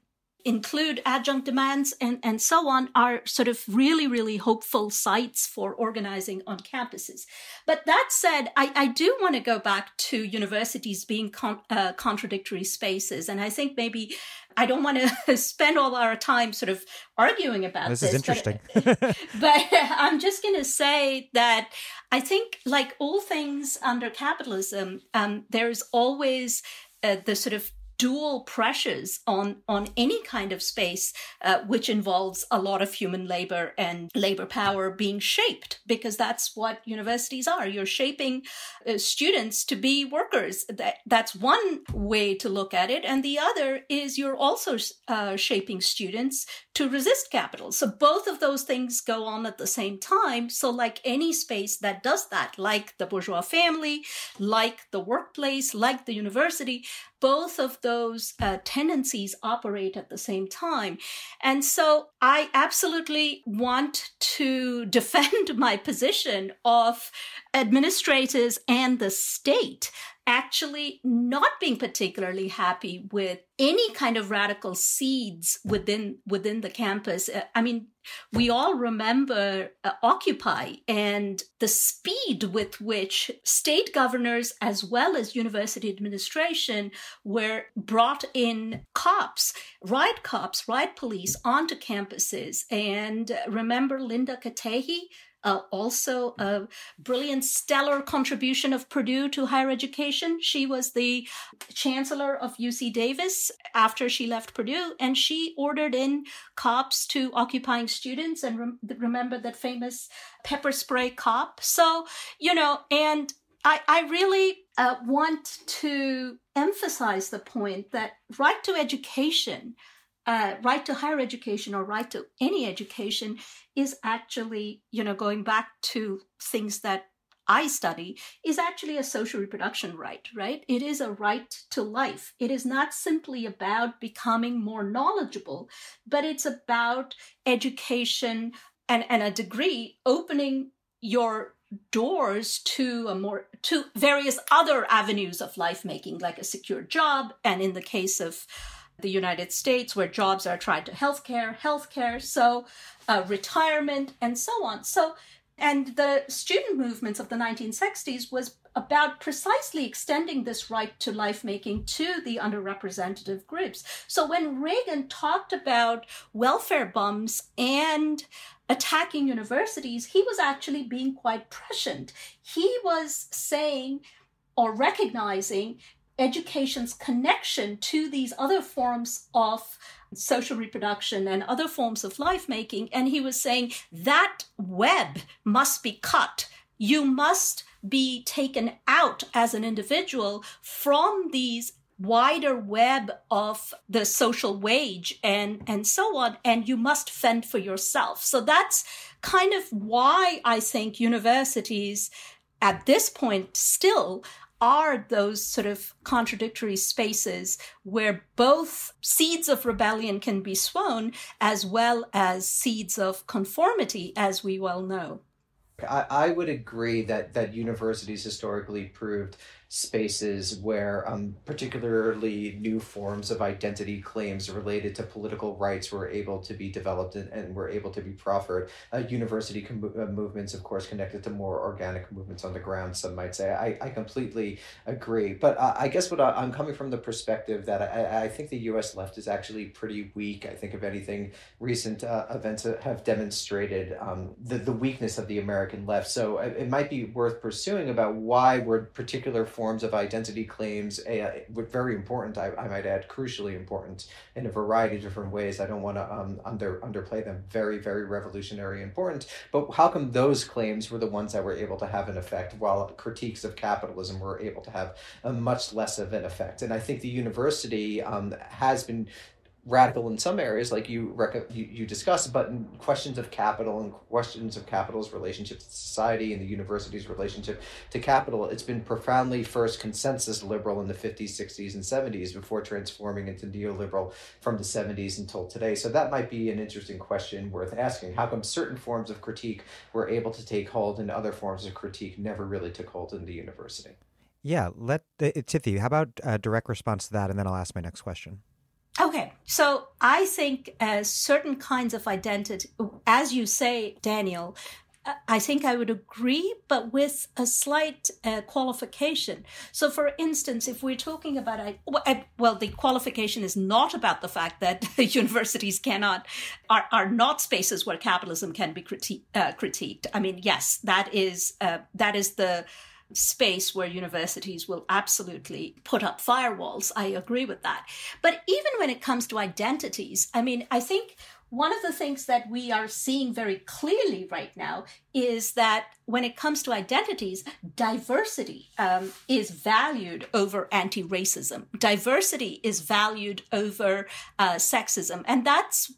include adjunct demands and, and so on are sort of really, really hopeful sites for organizing on campuses. But that said, I, I do want to go back to universities being con- uh, contradictory spaces. And I think maybe I don't want to spend all our time sort of arguing about this. This is interesting. But, but I'm just going to say that I think, like all things under capitalism, um, there's always uh, the sort of dual pressures on on any kind of space uh, which involves a lot of human labor and labor power being shaped because that's what universities are. You're shaping uh, students to be workers. That that's one way to look at it. And the other is you're also uh, shaping students to resist capital. So both of those things go on at the same time. So like any space that does that like the bourgeois family like the workplace like the university both of those uh, tendencies operate at the same time. And so I absolutely want to defend my position of administrators and the state actually not being particularly happy with any kind of radical seeds within within the campus. Uh, i mean we all remember uh, occupy and the speed with which state governors as well as university administration were brought in cops riot cops riot police onto campuses. And remember linda katehi uh, also a brilliant, stellar contribution of Purdue to higher education. She was the chancellor of UC Davis after she left Purdue, and she ordered in cops to occupying students. And rem- remember that famous pepper spray cop. So, you know, and I, I really uh, want to emphasize the point that right to education uh, right to higher education or right to any education is actually, you know, going back to things that I study, is actually a social reproduction right, right? It is a right to life. It is not simply about becoming more knowledgeable, but it's about education and, and a degree opening your doors to a more to various other avenues of life making like a secure job and in the case of the United States, where jobs are tied to healthcare, healthcare, so uh, retirement, and so on. So, and the student movements of the 1960s was about precisely extending this right to life making to the underrepresented groups. So when Reagan talked about welfare bums and attacking universities, he was actually being quite prescient. He was saying or recognizing education's connection to these other forms of social reproduction and other forms of life making. And he was saying that web must be cut. You must be taken out as an individual from these wider web of the social wage and and so on and you must fend for yourself so that's kind of why i think universities at this point still are those sort of contradictory spaces where both seeds of rebellion can be sown as well as seeds of conformity, as we well know. I, I would agree that, that universities historically proved spaces where um, particularly new forms of identity claims related to political rights were able to be developed and, and were able to be proffered. Uh, university com- uh, movements, of course, connected to more organic movements on the ground, some might say. I, I completely agree. But uh, I guess what I, am coming from the perspective that I, I think the US left is actually pretty weak. I think, if anything, recent uh, events have demonstrated um, the, the weakness of the American left. So it, it might be worth pursuing about why were particular forms of identity claims uh, very important, I, I might add, crucially important in a variety of different ways. I don't want to um, under underplay them. Very, very revolutionary important. But how come those claims were the ones that were able to have an effect, while critiques of capitalism were able to have a much less of an effect? And I think the university um, has been radical in some areas, like you rec- you, you discuss, but in questions of capital and questions of capital's relationship to society and the university's relationship to capital, it's been profoundly first consensus liberal in the 50s, 60s, and 70s before transforming into neoliberal from the 70s until today. So that might be an interesting question worth asking. How come certain forms of critique were able to take hold and other forms of critique never really took hold in the university? Yeah, let uh, Tithi, how about a direct response to that, and then I'll ask my next question. Okay, so I think as certain kinds of identity, as you say, Daniel, uh, I think I would agree, but with a slight uh, qualification. So, for instance, if we're talking about, uh, well, the qualification is not about the fact that universities cannot, are, are not spaces where capitalism can be criti- uh, critiqued. I mean, yes, that is, uh, that is the, space where universities will absolutely put up firewalls. I agree with that. But even when it comes to identities, I mean, I think one of the things that we are seeing very clearly right now is that when it comes to identities, diversity um, is valued over anti racism. Diversity is valued over uh, sexism. And that's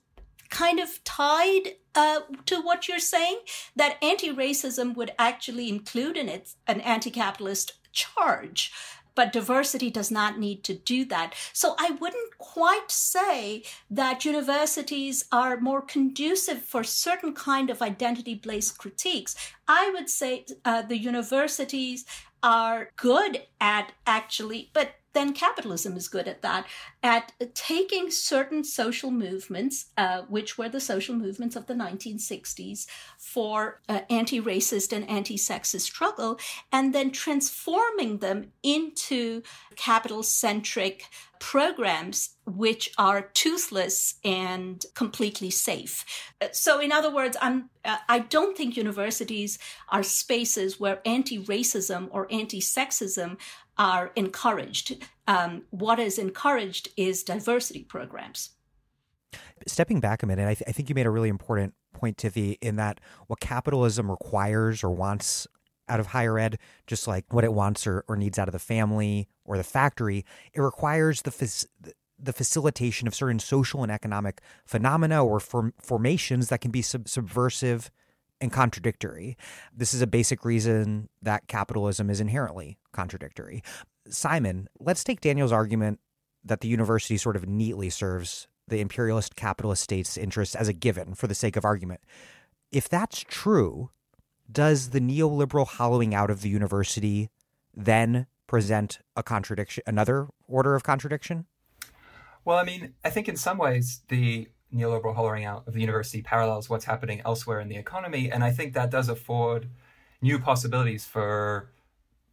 kind of tied uh, to what you're saying that anti-racism would actually include in it an anti-capitalist charge but diversity does not need to do that. So I wouldn't quite say that universities are more conducive for certain kind of identity-based critiques. I would say uh, the universities are good at actually, but then capitalism is good at that, at taking certain social movements, uh, which were the social movements of the 1960s for uh, anti racist and anti sexist struggle, and then transforming them into capital centric programs which are toothless and completely safe. Uh, so, in other words, I'm, uh, I don't think universities are spaces where anti racism or anti sexism are encouraged. Um, what is encouraged is diversity programs. Stepping back a minute, I, th- I think you made a really important point, Tithi, in that what capitalism requires or wants out of higher ed, just like what it wants or, or needs out of the family or the factory, it requires the the facilitation of certain social and economic phenomena or form- formations that can be sub- subversive and contradictory. This is a basic reason that capitalism is inherently contradictory. Simon, let's take Daniel's argument that the university sort of neatly serves the imperialist capitalist state's interests as a given for the sake of argument. If that's true, does the neoliberal hollowing out of the university then present a contradiction, another order of contradiction? Well, I mean, I think in some ways the neoliberal hollowing out of the university parallels what's happening elsewhere in the economy. And I think that does afford new possibilities for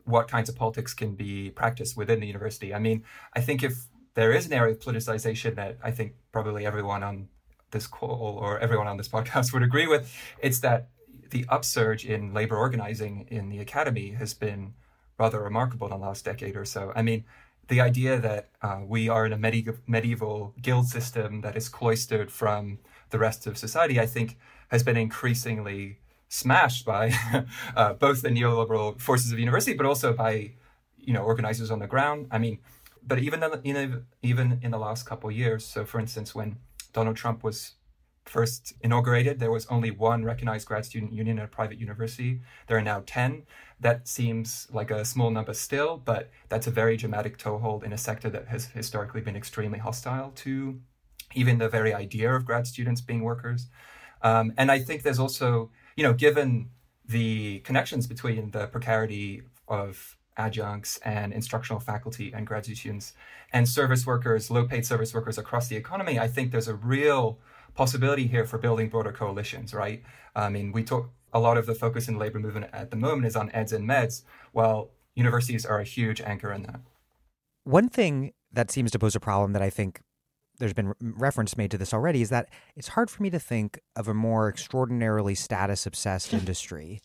what kinds of politics can be practiced within the university. I mean, I think if there is an area of politicization that I think probably everyone on this call or everyone on this podcast would agree with, it's that the upsurge in labor organizing in the academy has been rather remarkable in the last decade or so. I mean, the idea that uh, we are in a medieval, medieval guild system that is cloistered from the rest of society, I think, has been increasingly smashed by uh, both the neoliberal forces of university, but also by you know organizers on the ground. I mean, but even in, even in the last couple years. So, for instance, when Donald Trump was first inaugurated, there was only one recognized grad student union at a private university. There are now 10. That seems like a small number still, but that's a very dramatic toehold in a sector that has historically been extremely hostile to even the very idea of grad students being workers. Um, and I think there's also, you know, given the connections between the precarity of adjuncts and instructional faculty and graduate students and service workers, low paid service workers across the economy, I think there's a real possibility here for building broader coalitions, right? I mean, we talk a lot of the focus in the labor movement at the moment is on eds and meds. Well, universities are a huge anchor in that. One thing that seems to pose a problem that I think there's been reference made to this already is that it's hard for me to think of a more extraordinarily status obsessed industry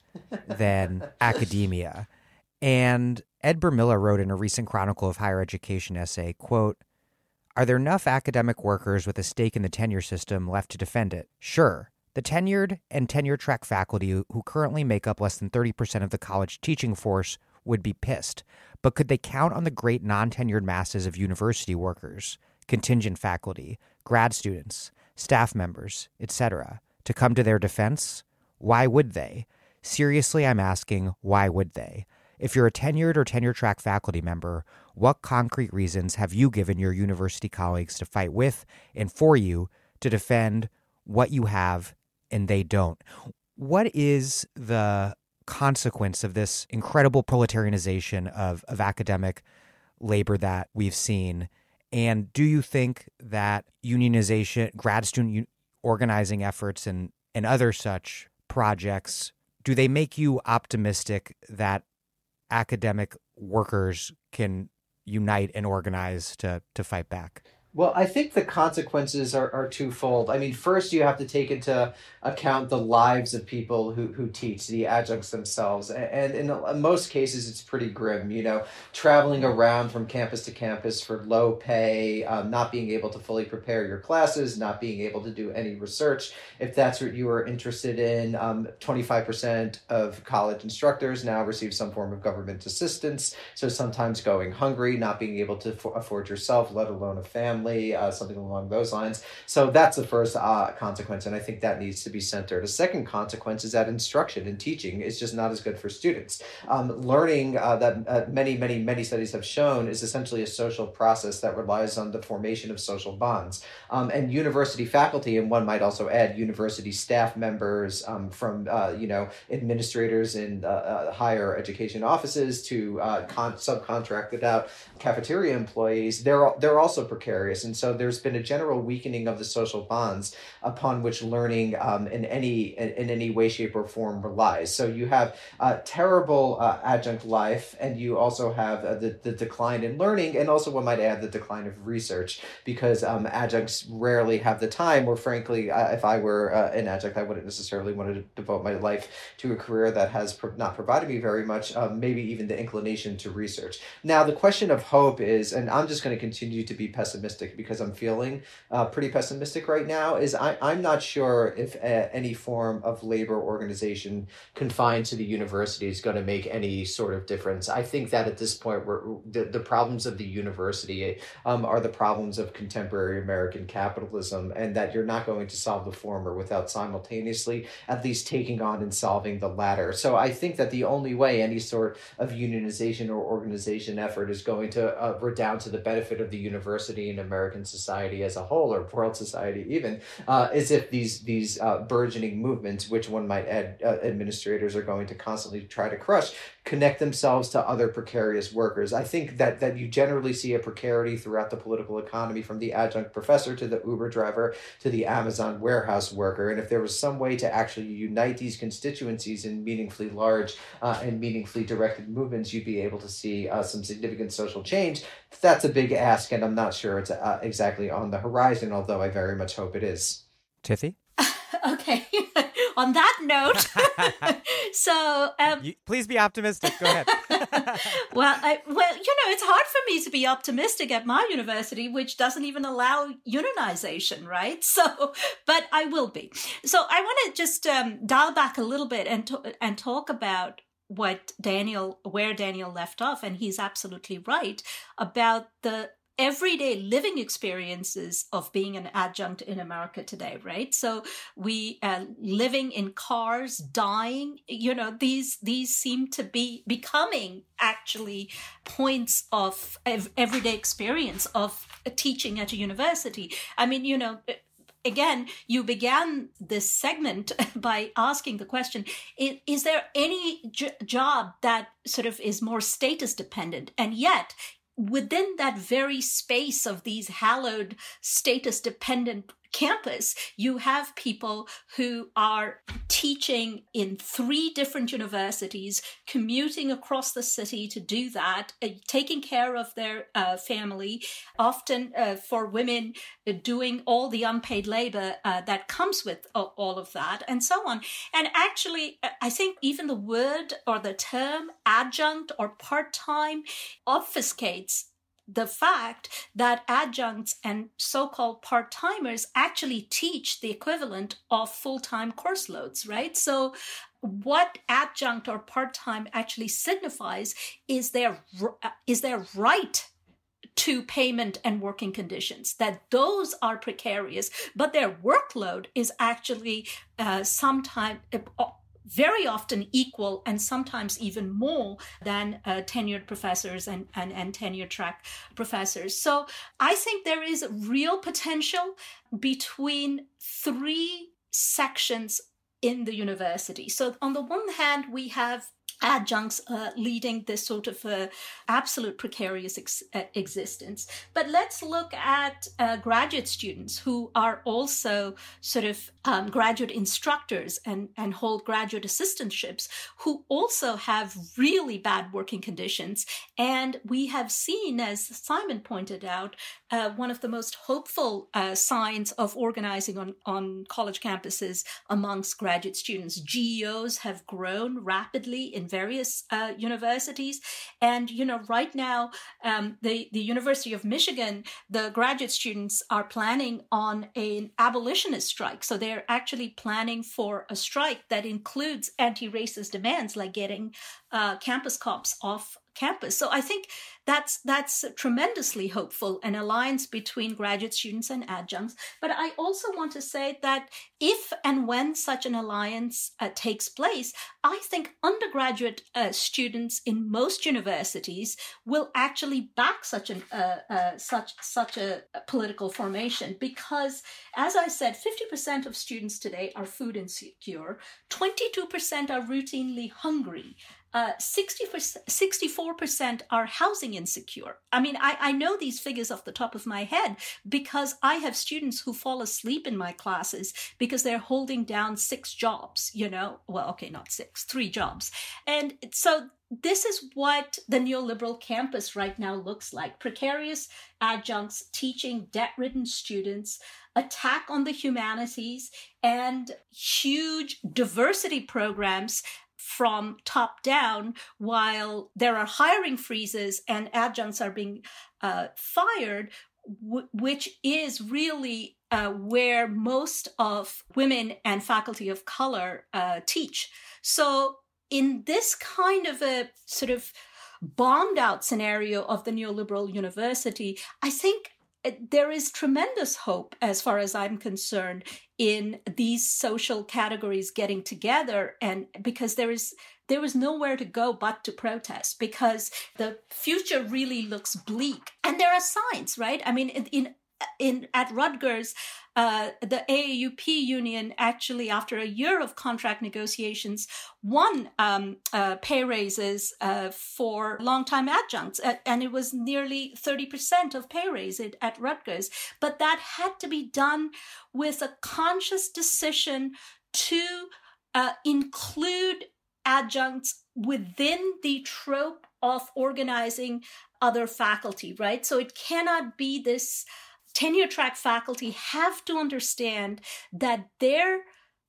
than academia. And Ed Burmila wrote in a recent Chronicle of Higher Education essay, quote, Are there enough academic workers with a stake in the tenure system left to defend it? Sure. The tenured and tenure track faculty who currently make up less than 30% of the college teaching force would be pissed. But could they count on the great non tenured masses of university workers, contingent faculty, grad students, staff members, etc., to come to their defense? Why would they? Seriously, I'm asking, why would they? If you're a tenured or tenure track faculty member, what concrete reasons have you given your university colleagues to fight with and for you to defend what you have and they don't? What is the consequence of this incredible proletarianization of, of academic labor that we've seen? And do you think that unionization, grad student organizing efforts, and, and other such projects, do they make you optimistic that academic workers can unite and organize to to fight back? Well, I think the consequences are, are twofold. I mean, first, you have to take into account the lives of people who, who teach, the adjuncts themselves. And in, most cases, it's pretty grim, you know, traveling around from campus to campus for low pay, um, not being able to fully prepare your classes, not being able to do any research. If that's what you are interested in, um, 25% of college instructors now receive some form of government assistance. So sometimes going hungry, not being able to afford yourself, let alone a family family, uh, something along those lines. So that's the first uh, consequence, and I think that needs to be centered. A second consequence is that instruction and teaching is just not as good for students. Um, learning uh, that uh, many, many, many studies have shown is essentially a social process that relies on the formation of social bonds. Um, and university faculty, and one might also add university staff members um, from, uh, you know, administrators in uh, higher education offices to con- subcontracted out cafeteria employees, they're, they're also precarious and so there's been a general weakening of the social bonds upon which learning um, in any in, in, any way, shape, or form relies. So you have uh, terrible uh, adjunct life, and you also have uh, the, the decline in learning, and also one might add the decline of research because um, adjuncts rarely have the time, or frankly, uh, if I were uh, an adjunct, I wouldn't necessarily want to devote my life to a career that has pro- not provided me very much, um, maybe even the inclination to research. Now, the question of hope is, and I'm just going to continue to be pessimistic pessimistic because I'm feeling uh, pretty pessimistic right now is I, I'm not sure if uh, any form of labor organization confined to the university is going to make any sort of difference. I think that at this point, we're, the, the problems of the university um, are the problems of contemporary American capitalism, and that you're not going to solve the former without simultaneously at least taking on and solving the latter. So I think that the only way any sort of unionization or organization effort is going to uh, redound to the benefit of the university and American society as a whole, or world society even, uh, is if these these uh, burgeoning movements, which one might add, uh, administrators are going to constantly try to crush, connect themselves to other precarious workers. I think that that you generally see a precarity throughout the political economy from the adjunct professor to the Uber driver to the Amazon warehouse worker. And if there was some way to actually unite these constituencies in meaningfully large uh, and meaningfully directed movements, you'd be able to see uh, some significant social change. That's a big ask, and I'm not sure it's uh, exactly on the horizon, although I very much hope it is. Tithi? okay. On that note, so um, you, please be optimistic. Go ahead. well, I, well, you know, it's hard for me to be optimistic at my university, which doesn't even allow unionization, right? So, but I will be. So, I want to just um, dial back a little bit and to, and talk about what Daniel, where Daniel left off, and he's absolutely right about the everyday living experiences of being an adjunct in America today, right? So we uh, living in cars, dying, you know, these these seem to be becoming actually points of everyday experience of teaching at a university. I mean, you know, again, you began this segment by asking the question is, is there any j- job that sort of is more status dependent? And yet, within that very space of these hallowed status dependent campus, you have people who are teaching in three different universities, commuting across the city to do that, uh, taking care of their uh, family, often uh, for women uh, doing all the unpaid labor uh, that comes with all of that, and so on. And actually, uh, I think even the word or the term adjunct or part time obfuscates the fact that adjuncts and so called part timers actually teach the equivalent of full time course loads, right? So, what adjunct or part time actually signifies is their, is their right to payment and working conditions that those are precarious but their workload is actually uh, sometimes very often equal and sometimes even more than uh, tenured professors and, and, and tenure track professors. So I think there is real potential between three sections in the university. So on the one hand, we have adjuncts uh, leading this sort of uh, absolute precarious ex- uh, existence. But let's look at uh, graduate students who are also sort of um, graduate instructors and, and hold graduate assistantships who also have really bad working conditions. And we have seen, as Simon pointed out, uh, one of the most hopeful signs of organizing on, on college campuses amongst graduate students. GEOs have grown rapidly in various uh, universities. And, you know, right now, um, the, the University of Michigan, the graduate students are planning on an abolitionist strike. So they're actually planning for a strike that includes anti racist demands like getting uh, campus cops off campus. So I think that's that's tremendously hopeful an alliance between graduate students and adjuncts. But I also want to say that if and when such an alliance uh, takes place, I think undergraduate uh, students in most universities will actually back such an uh, uh such such a political formation because, as I said, fifty percent of students today are food insecure, twenty two percent are routinely hungry uh, 64% are housing insecure. I mean, I, I know these figures off the top of my head because I have students who fall asleep in my classes because they're holding down six jobs, you know? Well, okay, not six, three jobs. And so this is what the neoliberal campus right now looks like precarious adjuncts teaching debt ridden students, attack on the humanities, and huge diversity programs from top down while there are hiring freezes and adjuncts are being uh, fired w- which is really uh, where most of women and faculty of color uh, teach. So in this kind of a sort of bombed out scenario of the neoliberal university i think there is tremendous hope, as far as I'm concerned, in these social categories getting together, and because there is there is nowhere to go but to protest because the future really looks bleak, and there are signs, right? I mean, in, in in at Rutgers, uh, the AAUP union actually, after a year of contract negotiations, won um, uh, pay raises uh, for longtime adjuncts, and it was nearly 30% of pay raise at, at Rutgers. But that had to be done with a conscious decision to uh, include adjuncts within the trope of organizing other faculty, right? So it cannot be this tenure track faculty have to understand that their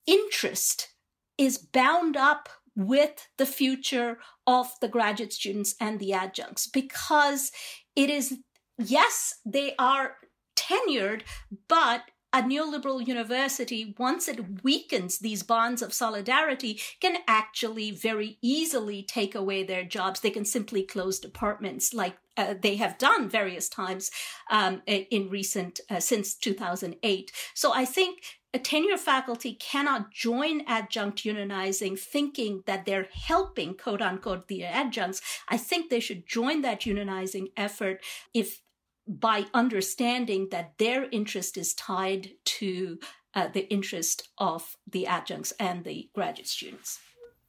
interest is bound up with the future of the graduate students and the adjuncts because it is, yes, they are tenured, but a neoliberal university, once it weakens these bonds of solidarity, can actually very easily take away their jobs. They can simply close departments like uh, they have done various times um, in recent, uh, since 2008. So I think a tenure faculty cannot join adjunct unionizing thinking that they're helping quote unquote the adjuncts. I think they should join that unionizing effort if by understanding that their interest is tied to uh, the interest of the adjuncts and the graduate students.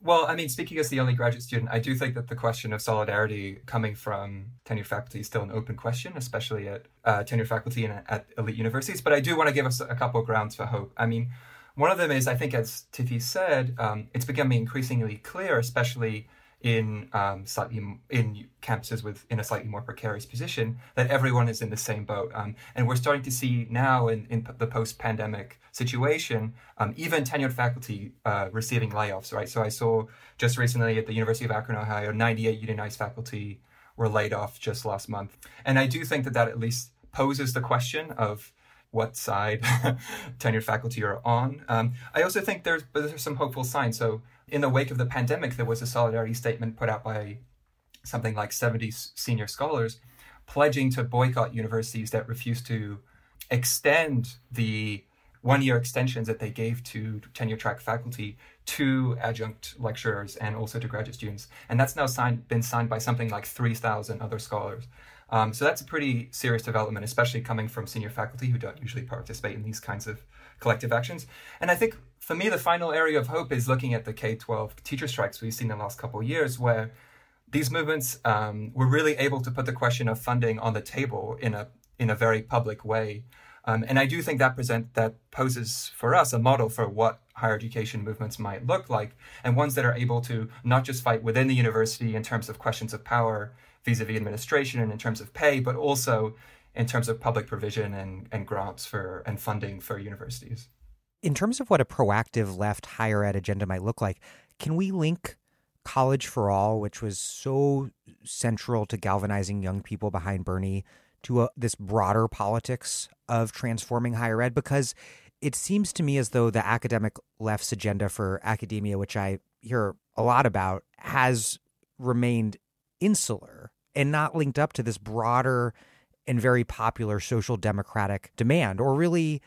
Well, I mean, speaking as the only graduate student, I do think that the question of solidarity coming from tenure faculty is still an open question, especially at uh, tenure faculty and at elite universities. But I do want to give us a couple of grounds for hope. I mean, one of them is, I think, as Tithi said, um, it's becoming increasingly clear, especially in um, slightly in campuses with in a slightly more precarious position that everyone is in the same boat. Um, and we're starting to see now in, in the post-pandemic situation um, even tenured faculty uh, receiving layoffs right? So i saw just recently at the university of akron ohio 98 unionized faculty were laid off just last month. And i do think that that at least poses the question of what side tenured faculty are on. Um, i also think there's, there's some hopeful signs. So in the wake of the pandemic, there was a solidarity statement put out by something like 70 senior scholars pledging to boycott universities that refused to extend the one year extensions that they gave to tenure track faculty to adjunct lecturers and also to graduate students. And that's now signed, been signed by something like 3,000 other scholars. Um, so that's a pretty serious development, especially coming from senior faculty who don't usually participate in these kinds of collective actions. And I think for me, the final area of hope is looking at the K 12 teacher strikes we've seen in the last couple of years, where these movements um, were really able to put the question of funding on the table in a in a very public way. Um, and I do think that present that poses for us a model for what higher education movements might look like, and ones that are able to not just fight within the university in terms of questions of power vis-a-vis administration and in terms of pay, but also in terms of public provision and, and grants for and funding for universities. In terms of what a proactive left higher ed agenda might look like, can we link College for All, which was so central to galvanizing young people behind Bernie, to a, this broader politics of transforming higher ed? Because it seems to me as though the academic left's agenda for academia, which I hear a lot about, has remained insular and not linked up to this broader and very popular social democratic demand, or really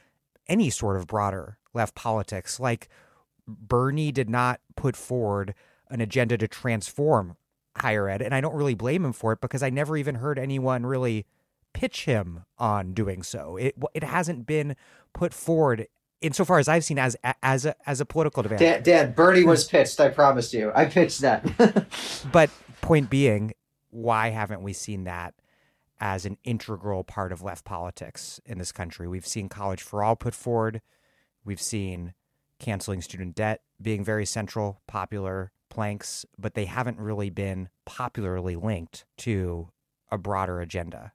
any sort of broader left politics. Like Bernie did not put forward an agenda to transform higher ed, and I don't really blame him for it because I never even heard anyone really pitch him on doing so. It it hasn't been put forward insofar as I've seen as as a as a political debate. Dan, Dan Bernie was pitched. I promised you. I pitched that. but point being, why haven't we seen that as an integral part of left politics in this country? We've seen College for All put forward. We've seen canceling student debt being very central, popular planks, but they haven't really been popularly linked to a broader agenda.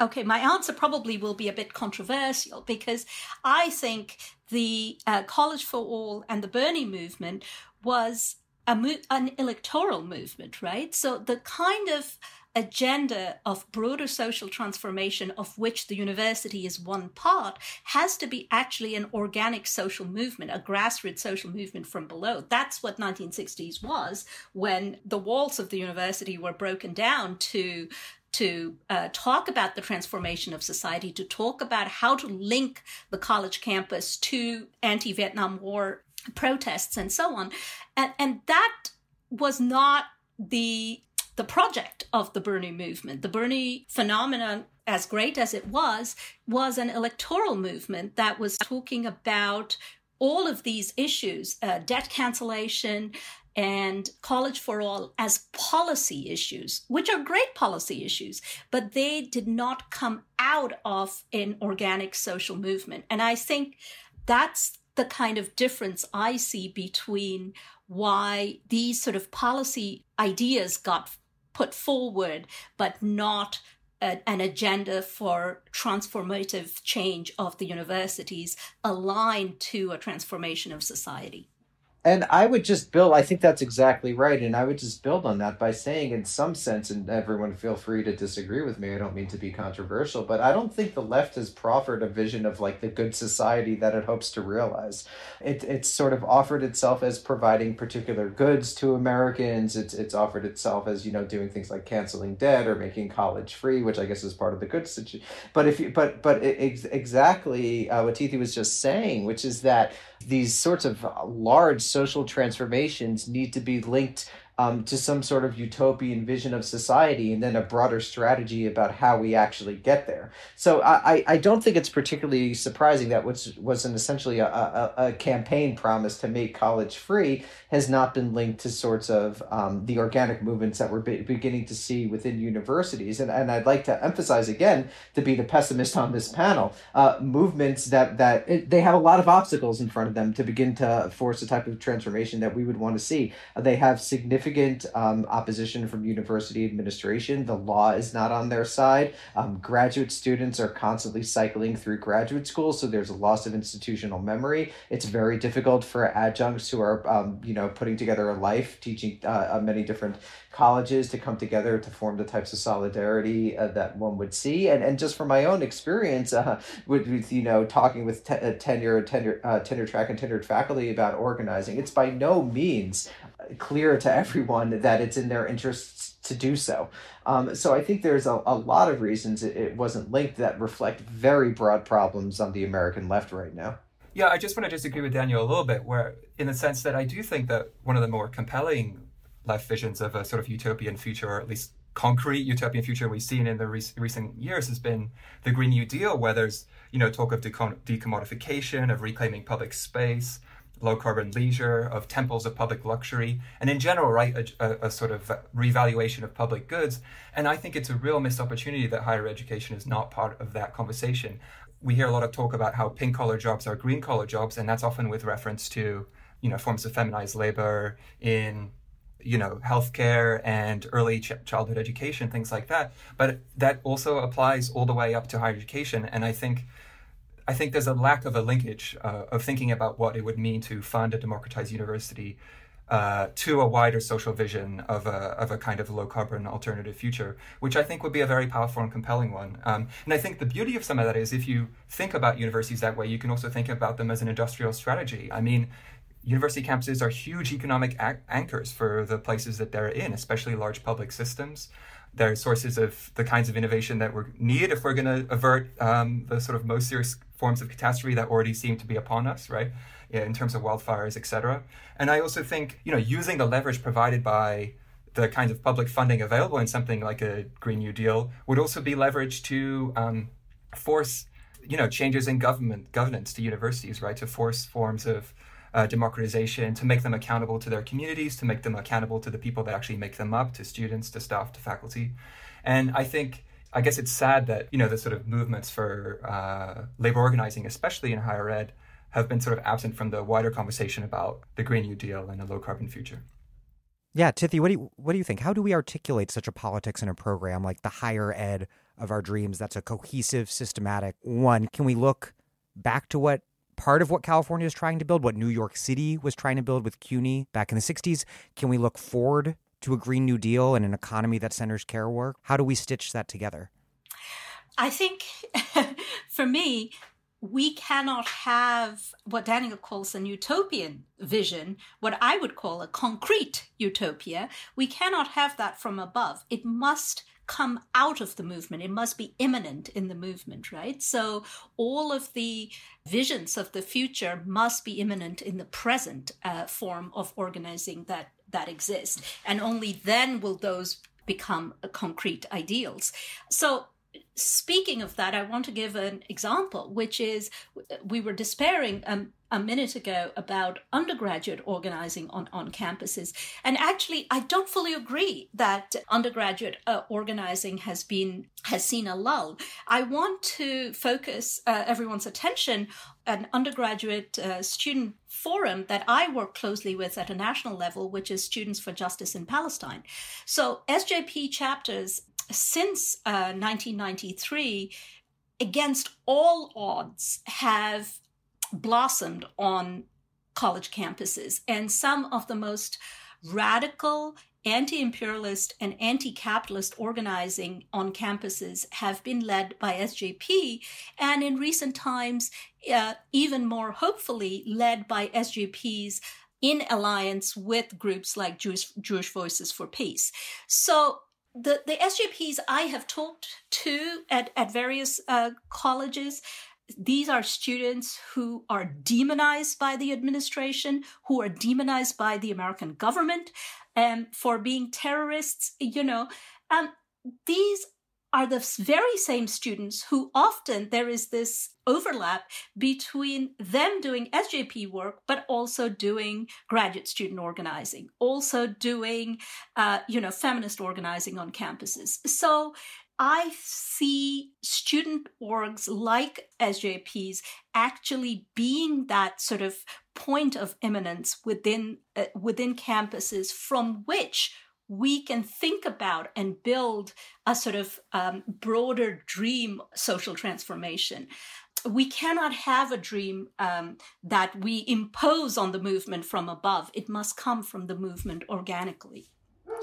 Okay, my answer probably will be a bit controversial because I think the uh, College for All and the Bernie movement was mo- an electoral movement, right? So the kind of agenda of broader social transformation of which the university is one part has to be actually an organic social movement, a grassroots social movement from below. That's what 1960s was when the walls of the university were broken down to to uh, talk about the transformation of society, to talk about how to link the college campus to anti-Vietnam War protests and so on. And, and that was not the the project of the Bernie movement. The Bernie phenomenon as great as it was, was an electoral movement that was talking about all of these issues uh, debt cancellation and college for all as policy issues, which are great policy issues, but they did not come out of an organic social movement. And I think that's the kind of difference I see between why these sort of policy ideas got put forward, but not a, an agenda for transformative change of the universities aligned to a transformation of society. And I would just build, I think that's exactly right. And I would just build on that by saying, in some sense, and everyone feel free to disagree with me, I don't mean to be controversial, but I don't think the left has proffered a vision of like the good society that it hopes to realize. It, it's sort of offered itself as providing particular goods to Americans. It's, it's offered itself as, you know, doing things like canceling debt or making college free, which I guess is part of the good situation. But if you, but, but it, exactly uh, what Tithi was just saying, which is that these sorts of large social transformations need to be linked um, to some sort of utopian vision of society and then a broader strategy about how we actually get there. So I, I don't think it's particularly surprising that was was an essentially a, a, a campaign promise to make college free has not been linked to sorts of um, the organic movements that we're be- beginning to see within universities. And, and I'd like to emphasize again, to be the pessimist on this panel, uh, movements that, that it, they have a lot of obstacles in front of them to begin to force the type of transformation that we would want to see. They have significant significant um, opposition from university administration. The law is not on their side. Um, graduate students are constantly cycling through graduate school, so there's a loss of institutional memory. It's very difficult for adjuncts who are, um, you know, putting together a life teaching uh, many different colleges to come together to form the types of solidarity uh, that one would see. And and just from my own experience, uh, with, with you know talking with uh, tenure tenure uh, tenure track and tenured faculty about organizing, it's by no means clear to everyone that it's in their interests to do so. Um, so I think there's a, a lot of reasons it, it wasn't linked that reflect very broad problems on the American left right now. Yeah, I just want to disagree with Daniel a little bit, where in the sense that I do think that one of the more compelling left visions of a sort of utopian future, or at least concrete utopian future we've seen in the re- recent years has been the Green New Deal, where there's you know talk of decommodification, of reclaiming public space, low carbon leisure, of temples of public luxury, and in general, right, a, a, sort of revaluation of public goods. And I think it's a real missed opportunity that higher education is not part of that conversation. We hear a lot of talk about how pink collar jobs are green collar jobs, and that's often with reference to you know forms of feminized labor in you know healthcare and early ch- childhood education, things like that. But that also applies all the way up to higher education, and I think I think there's a lack of a linkage uh, of thinking about what it would mean to fund a democratized university uh, to a wider social vision of a, of a kind of low carbon alternative future, which I think would be a very powerful and compelling one. Um, and I think the beauty of some of that is if you think about universities that way, you can also think about them as an industrial strategy. I mean, university campuses are huge economic anchors for the places that they're in, especially large public systems they're sources of the kinds of innovation that we need if we're going to avert um, the sort of most serious forms of catastrophe that already seem to be upon us, right? In terms of wildfires, etc. And I also think, you know, using the leverage provided by the kinds of public funding available in something like a Green New Deal would also be leveraged to um, force, you know, changes in government governance to universities, right? To force forms of uh, democratization, to make them accountable to their communities, to make them accountable to the people that actually make them up, to students, to staff, to faculty. And I think, I guess it's sad that, you know, the sort of movements for uh, labor organizing, especially in higher ed, have been sort of absent from the wider conversation about the Green New Deal and a low carbon future. Yeah, Tithi, what do you what do you think? How do we articulate such a politics in a program like the higher ed of our dreams that's a cohesive, systematic one? Can we look back to what part of what California is trying to build, what New York City was trying to build with CUNY back in the 60s? Can we look forward to a Green New Deal and an economy that centers care work? How do we stitch that together? I think for me, we cannot have what Daniel calls an utopian vision, what I would call a concrete utopia. We cannot have that from above. It must come out of the movement. It must be imminent in the movement, right? So all of the visions of the future must be imminent in the present uh, form of organizing that that exists, and only then will those become concrete ideals. So speaking of that, I want to give an example, which is we were despairing um, a minute ago about undergraduate organizing on, on campuses. And actually, I don't fully agree that undergraduate uh, organizing has been has seen a lull. I want to focus uh, everyone's attention an undergraduate uh, student forum that I work closely with at a national level, which is Students for Justice in Palestine. So SJP chapters since uh, 1993, against all odds, have blossomed on college campuses. And some of the most radical anti imperialist and anti capitalist organizing on campuses have been led by SJP, and in recent times, uh, even more hopefully, led by SJP's in alliance with groups like Jewish, Jewish Voices for Peace. So the, the SJPs I have talked to at, at various uh, colleges, these are students who are demonized by the administration, who are demonized by the American government um, for being terrorists, you know. Um, these are the very same students who often there is this overlap between them doing SJP work, but also doing graduate student organizing, also doing, uh, you know, feminist organizing on campuses. So I see student orgs like SJPs actually being that sort of point of eminence within uh, within campuses from which we can think about and build a sort of um, broader dream social transformation. We cannot have a dream um, that we impose on the movement from above. It must come from the movement organically.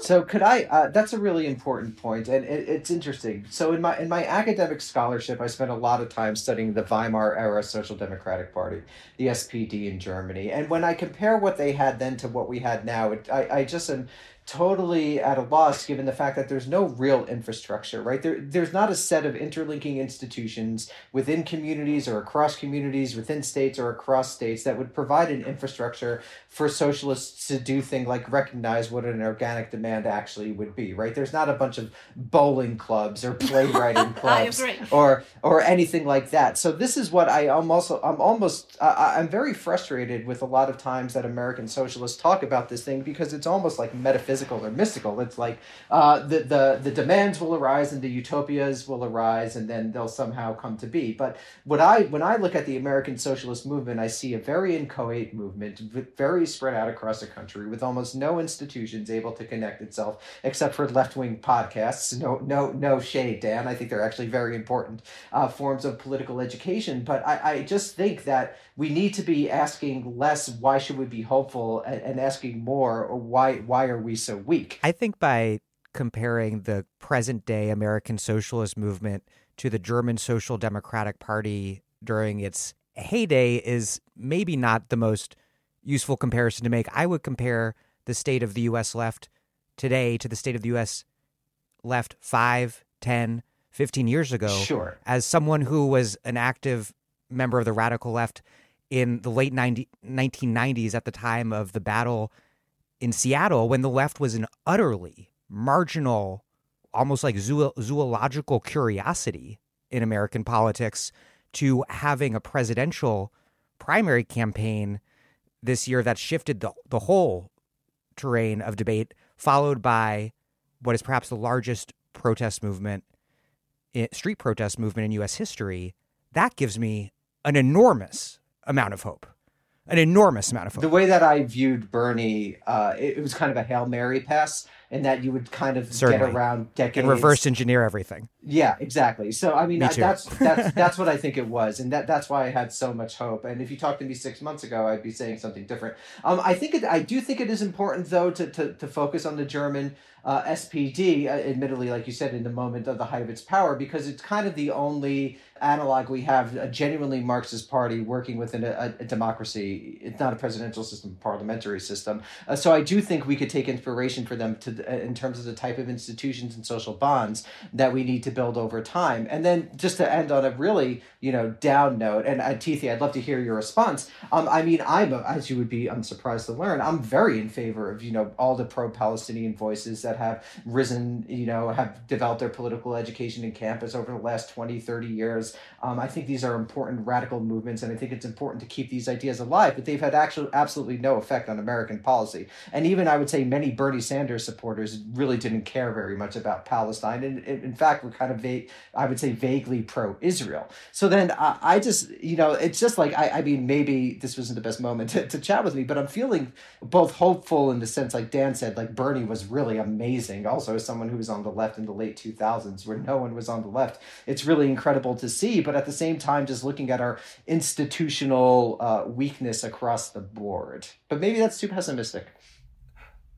So could I? Uh, that's a really important point, and it, it's interesting. So in my in my academic scholarship, I spent a lot of time studying the Weimar era Social Democratic Party, the SPD in Germany, and when I compare what they had then to what we had now, it, I I just am totally at a loss given the fact that there's no real infrastructure right? There there's not a set of interlinking institutions within communities or across communities within states or across states that would provide an infrastructure for socialists to do things like recognize what an organic demand actually would be right? There's not a bunch of bowling clubs or playwriting clubs or or anything like that. So this is what i am also i'm almost uh, i'm very frustrated with a lot of times that american socialists talk about this thing because it's almost like metaphysical physical or mystical. It's like uh, the, the, the demands will arise and the utopias will arise and then they'll somehow come to be. But what I when I look at the American socialist movement, I see a very inchoate movement, very spread out across the country, with almost no institutions able to connect itself except for left wing podcasts. No no no shade, Dan. I think they're actually very important uh, forms of political education. But I, I just think that we need to be asking less why should we be hopeful and, and asking more or why why are we so weak? I think by comparing the present day american socialist movement to the german social democratic party during its heyday is maybe not the most useful comparison to make. I would compare the state of the us left today to the state of the us left 5 10 15 years ago sure. as someone who was an active member of the radical left in the late 90, 1990s at the time of the battle in Seattle when the left was an utterly marginal, almost like zoo- zoological curiosity in American politics to having a presidential primary campaign this year that shifted the, the whole terrain of debate, followed by what is perhaps the largest protest movement, eh, street protest movement in U.S. history. That gives me an enormous amount of hope an enormous amount of hope. The way that I viewed Bernie, uh, it, it, was kind of a hail mary pass, in that you would kind of Certainly. get around decades and reverse engineer everything. Yeah, exactly. So I mean, I, that's that's that's what I think it was, and that that's why I had so much hope. And if you talked to me six months ago, I'd be saying something different. Um, I think it, I do think it is important though to to, to focus on the German uh, SPD, uh, admittedly, like you said, in the moment of the height of its power, because it's kind of the only analog we have a genuinely Marxist party working within a, a democracy. It's not a presidential system, parliamentary system. Uh, so I do think we could take inspiration for them to of in terms of the type of institutions and social bonds that we need to build over time. And then just to end on a really you know down note, and uh, I'd love to hear your response. Um, I mean, I'm as you would be unsurprised to learn, I'm very in favor of you know all the pro-Palestinian voices that have risen, you know, have developed their political education in campus over the last 20, 30 years. Um, I think these are important radical movements, and I think it's important to keep these ideas alive. But they've had actually absolutely no effect on American policy, and even I would say many Bernie Sanders supporters really didn't care very much about Palestine, and in fact were kind of vague. I would say vaguely pro-Israel. So then I, I just, you know, it's just like I, I mean, maybe this wasn't the best moment to, to chat with me, but I'm feeling both hopeful in the sense, like Dan said, like Bernie was really amazing. Also, as someone who was on the left in the late 2000s, where no one was on the left, it's really incredible to see. But at the same time, just looking at our institutional uh, weakness across the board. But maybe that's too pessimistic.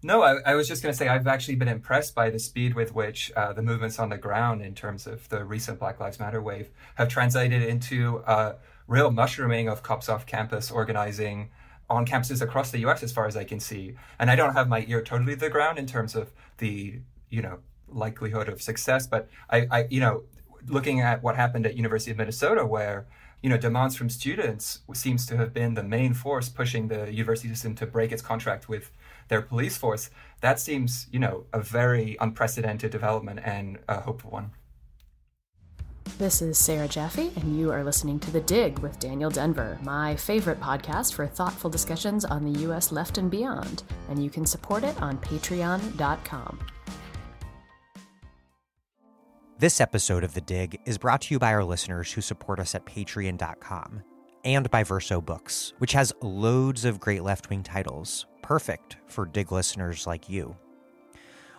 No, I, I was just going to say I've actually been impressed by the speed with which uh, the movements on the ground, in terms of the recent Black Lives Matter wave, have translated into uh, real mushrooming of cops off campus organizing on campuses across the U.S. as far as I can see. And I don't have my ear totally to the ground in terms of the you know likelihood of success, but I, I you know looking at what happened at University of Minnesota, where you know demands from students seems to have been the main force pushing the university system to break its contract with their police force. That seems you know a very unprecedented development and a hopeful one. This is Sarah Jaffe, and you are listening to The Dig with Daniel Denvir, my favorite podcast for thoughtful discussions on the U.S. left and beyond. And you can support it on patreon.com. This episode of The Dig is brought to you by our listeners who support us at patreon.com and by Verso Books, which has loads of great left wing titles, perfect for Dig listeners like you.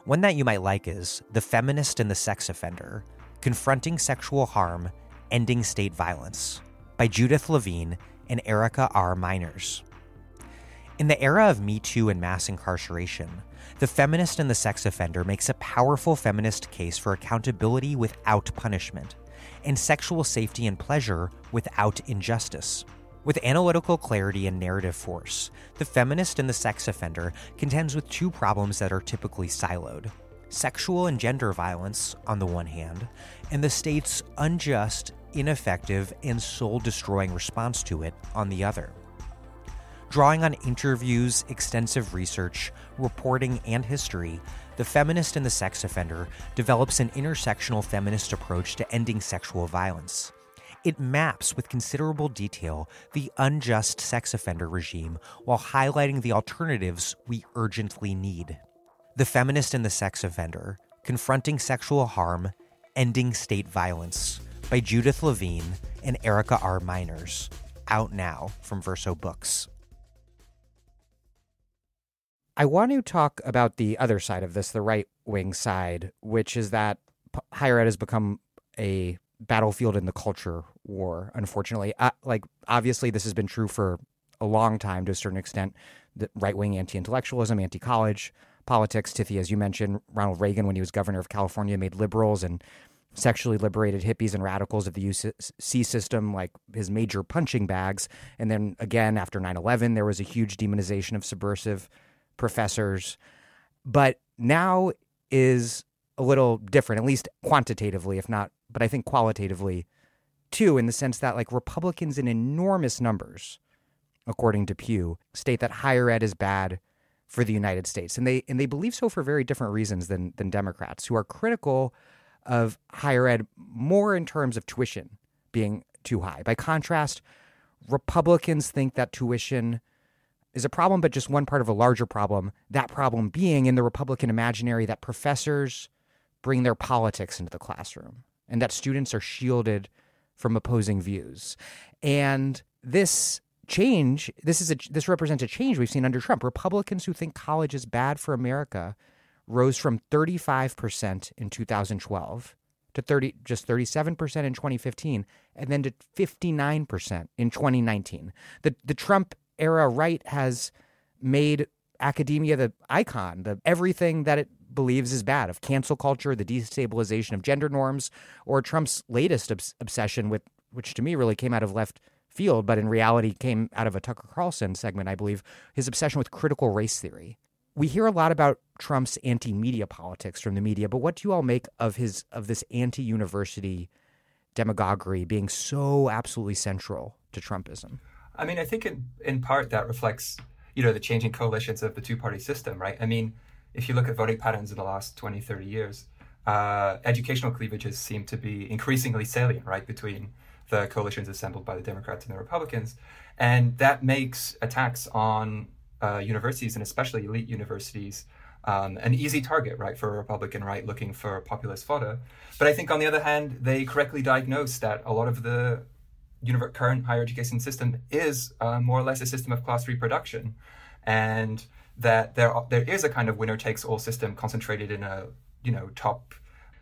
One that you might like is The Feminist and the Sex Offender Confronting Sexual Harm, Ending State Violence by Judith Levine and Erica R. Meiners. In the era of Me Too and mass incarceration, The Feminist and the Sex Offender makes a powerful feminist case for accountability without punishment and sexual safety and pleasure without injustice. With analytical clarity and narrative force, The Feminist and the Sex Offender contends with two problems that are typically siloed sexual and gender violence on the one hand, and the state's unjust, ineffective, and soul destroying response to it on the other. Drawing on interviews, extensive research, reporting, and history, The Feminist and the Sex Offender develops an intersectional feminist approach to ending sexual violence. It maps with considerable detail the unjust sex offender regime while highlighting the alternatives we urgently need. The Feminist and the Sex Offender Confronting Sexual Harm, Ending State Violence by Judith Levine and Erica R. Meiners. Out now from Verso Books. I want to talk about the other side of this, the right wing side, which is that higher ed has become a battlefield in the culture war, unfortunately. Uh, like, obviously, this has been true for a long time to a certain extent. The right wing anti intellectualism, anti college politics. Tithi, as you mentioned, Ronald Reagan, when he was governor of California, made liberals and sexually liberated hippies and radicals of the UC system like his major punching bags. And then again, after 9 11, there was a huge demonization of subversive professors. But now is a little different, at least quantitatively, if not, but I think qualitatively too, in the sense that like Republicans in enormous numbers, according to Pew, state that higher ed is bad for the United States. And they and they believe so for very different reasons than than Democrats who are critical of higher ed more in terms of tuition being too high. By contrast, Republicans think that tuition is a problem, but just one part of a larger problem. That problem being in the Republican imaginary that professors bring their politics into the classroom and that students are shielded from opposing views. And this change this is a this represents a change we've seen under Trump. Republicans who think college is bad for America rose from 35% in 2012 to 30 just 37% in 2015 and then to 59% in 2019. The the Trump era right has made academia the icon, the everything that it believes is bad of cancel culture, the destabilization of gender norms, or Trump's latest obs- obsession with which to me really came out of left field, but in reality came out of a Tucker Carlson segment, I believe, his obsession with critical race theory. we hear a lot about Trump's anti-media politics from the media, but what do you all make of his of this anti-university demagoguery being so absolutely central to Trumpism? I mean, I think in, in part that reflects, you know, the changing coalitions of the two-party system, right? I mean, if you look at voting patterns in the last 20, 30 years, uh, educational cleavages seem to be increasingly salient, right, between the coalitions assembled by the Democrats and the Republicans. And that makes attacks on uh, universities and especially elite universities um, an easy target, right, for a Republican right looking for populist fodder. But I think on the other hand, they correctly diagnose that a lot of the univer- current higher education system is uh, more or less a system of class reproduction, and that there there is a kind of winner takes all system concentrated in a you know top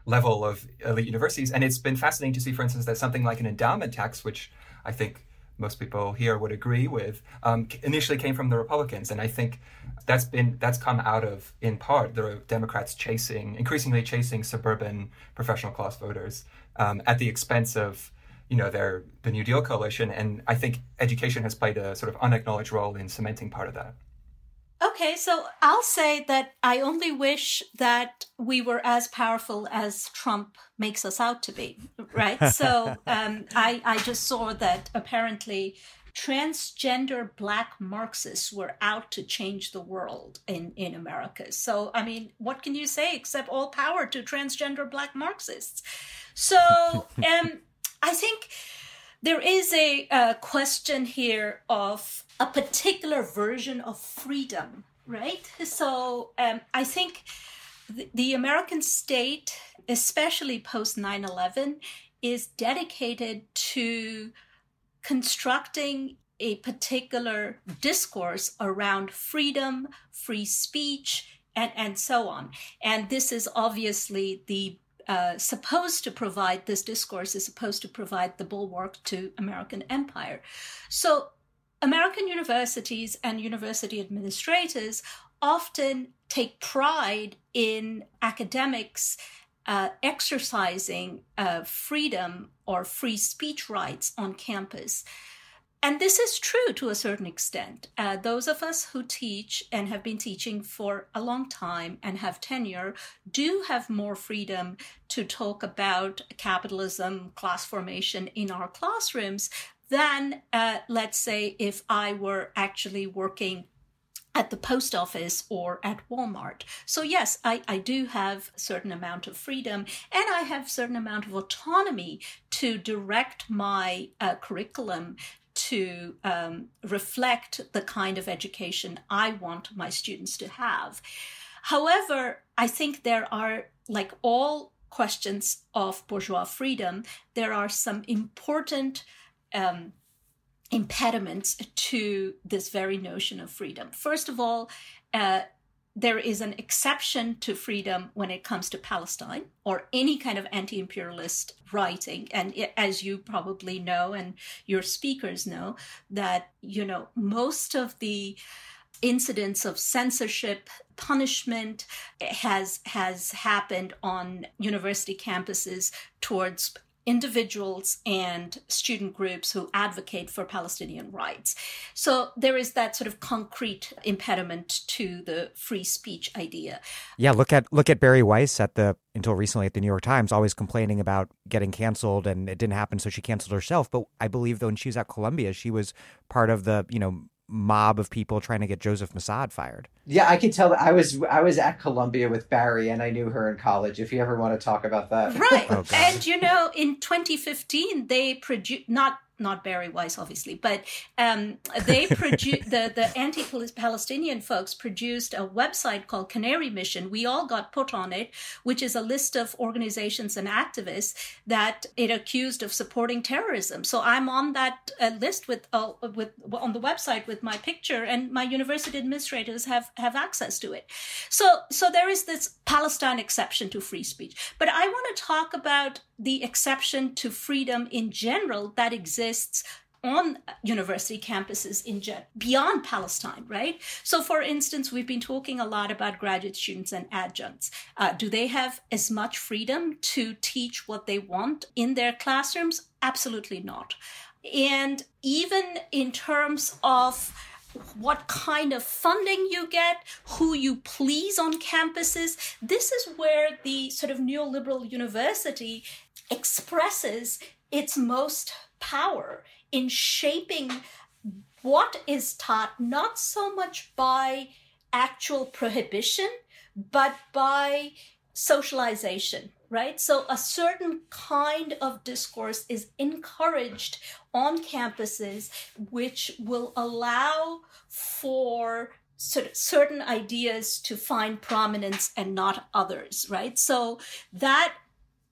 level of elite universities. And it's been fascinating to see, for instance, that something like an endowment tax, which I think most people here would agree with, um, initially came from the Republicans, and I think that's been that's come out of in part the Democrats chasing increasingly chasing suburban professional class voters um, at the expense of you know their the New Deal coalition, and I think education has played a sort of unacknowledged role in cementing part of that. Okay, so I'll say that I only wish that we were as powerful as Trump makes us out to be, right? so um, I, I just saw that apparently transgender black Marxists were out to change the world in, in America. So, I mean, what can you say except all power to transgender black Marxists? So, um, I think there is a, a question here of a particular version of freedom, right? So um, I think the, the American state, especially post 9 11, is dedicated to constructing a particular discourse around freedom, free speech, and, and so on. And this is obviously the uh, supposed to provide this discourse is supposed to provide the bulwark to American empire. So American universities and university administrators often take pride in academics uh, exercising uh, freedom or free speech rights on campus. And this is true to a certain extent. Uh, those of us who teach and have been teaching for a long time and have tenure do have more freedom to talk about capitalism, class formation in our classrooms than, uh, let's say, if I were actually working at the post office or at Walmart. So yes, I, I do have a certain amount of freedom and I have a certain amount of autonomy to direct my uh, curriculum to um, reflect the kind of education I want my students to have. However, I think there are, like all questions of bourgeois freedom, there are some important um, impediments to this very notion of freedom. First of all, uh, there is an exception to freedom when it comes to Palestine or any kind of anti imperialist writing. And as you probably know, and your speakers know, that, you know, most of the incidents of censorship punishment eh, has has happened on university campuses towards individuals and student groups who advocate for Palestinian rights. So there is that sort of concrete impediment to the free speech idea. Yeah, look at look at Bari Weiss at the until recently at the New York Times, always complaining about getting canceled and it didn't happen, so she canceled herself. But I believe though when she was at Columbia, she was part of the, you know, mob of people trying to get Joseph Massad fired. Yeah, I could tell that I was I was at Columbia with Bari and I knew her in college. If you ever want to talk about that. Right. oh, and you know, in 2015 they produced not not Bari Weiss, obviously, but um, they produced the the anti-Palestinian folks produced a website called Canary Mission. We all got put on it, which is a list of organizations and activists that it accused of supporting terrorism. So I'm on that uh, list with uh, with on the website with my picture, and my university administrators have have access to it. So so there is this Palestine exception to free speech, but I want to talk about the exception to freedom in general that exists on university campuses in beyond Palestine, right? So, for instance, we've been talking a lot about graduate students and adjuncts. Uh, do they have as much freedom to teach what they want in their classrooms? Absolutely not. And even in terms of what kind of funding you get, who you please on campuses. This is where the sort of neoliberal university expresses its most power in shaping what is taught, not so much by actual prohibition, but by socialization right? So a certain kind of discourse is encouraged on campuses, which will allow for certain ideas to find prominence and not others, right? So that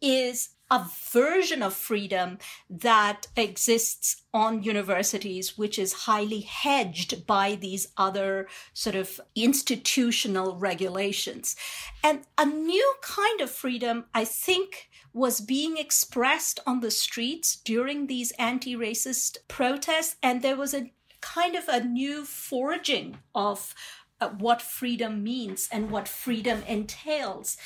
is a version of freedom that exists on universities, which is highly hedged by these other sort of institutional regulations. And a new kind of freedom, I think, was being expressed on the streets during these anti racist protests. And there was a kind of a new forging of uh, what freedom means and what freedom entails.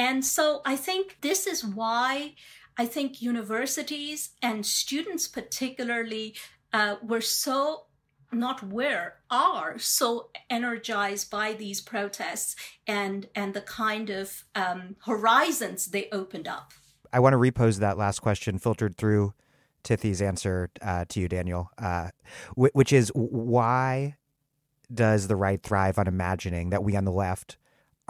And so I think this is why I think universities and students, particularly, uh, were so not where are so energized by these protests and and the kind of um, horizons they opened up. I want to repose that last question filtered through Tithi's answer uh, to you, Daniel, uh, which is why does the right thrive on imagining that we on the left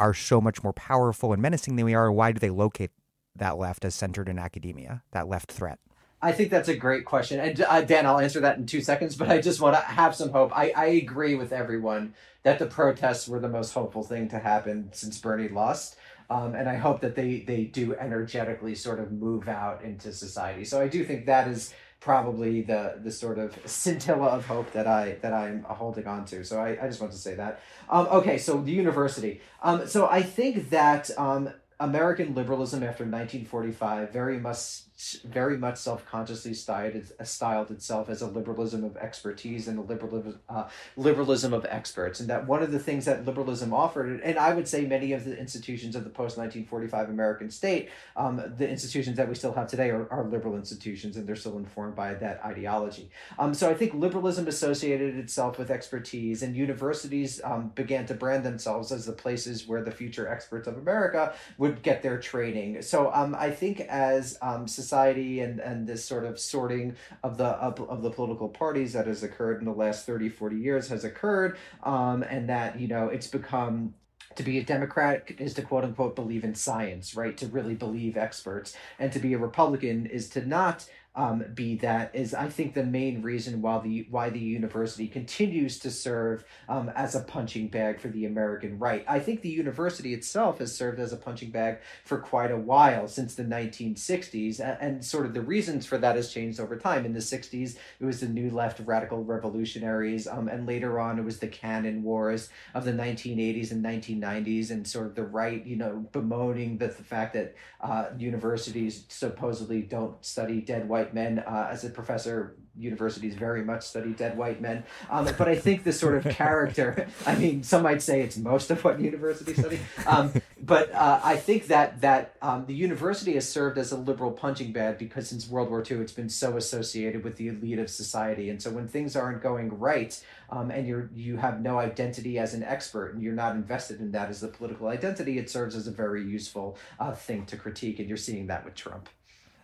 are so much more powerful and menacing than we are? Why do they locate that left as centered in academia, that left threat? I think that's a great question. And uh, Dan, I'll answer that in two seconds, but I just want to have some hope. I, I agree with everyone that the protests were the most hopeful thing to happen since Bernie lost. Um, and I hope that they, they do energetically sort of move out into society. So I do think that is probably the the sort of scintilla of hope that I that I'm holding on to. So I, I just want to say that. Um, okay, so the university. Um, so I think that um, American liberalism after 1945 very much very much self-consciously styled, styled itself as a liberalism of expertise and a liberalism, uh, liberalism of experts and that one of the things that liberalism offered and i would say many of the institutions of the post-1945 american state um, the institutions that we still have today are, are liberal institutions and they're still informed by that ideology. Um, so i think liberalism associated itself with expertise and universities um, began to brand themselves as the places where the future experts of america would get their training. So um, i think as um, society and, and this sort of sorting of the of, of the political parties that has occurred in the last 30 40 years has occurred um, and that you know it's become to be a Democrat is to quote unquote believe in science, right? To really believe experts. And to be a Republican is to not um, be that is I think the main reason why the why the university continues to serve um, as a punching bag for the American right. I think the university itself has served as a punching bag for quite a while since the 1960s, and, and sort of the reasons for that has changed over time. In the 60s, it was the New Left radical revolutionaries, um, and later on it was the Canon Wars of the 1980s and 1990s, and sort of the right, you know, bemoaning the, the fact that uh, universities supposedly don't study dead white white men. Uh, as a professor, universities very much study dead white men. Um, but I think this sort of character, I mean, some might say it's most of what universities study. Um, but uh, I think that that um, the university has served as a liberal punching bag because since World War II, it's been so associated with the elite of society. And so when things aren't going right, um, and you're you have no identity as an expert, and you're not invested in that as the political identity, it serves as a very useful uh, thing to critique. And you're seeing that with Trump.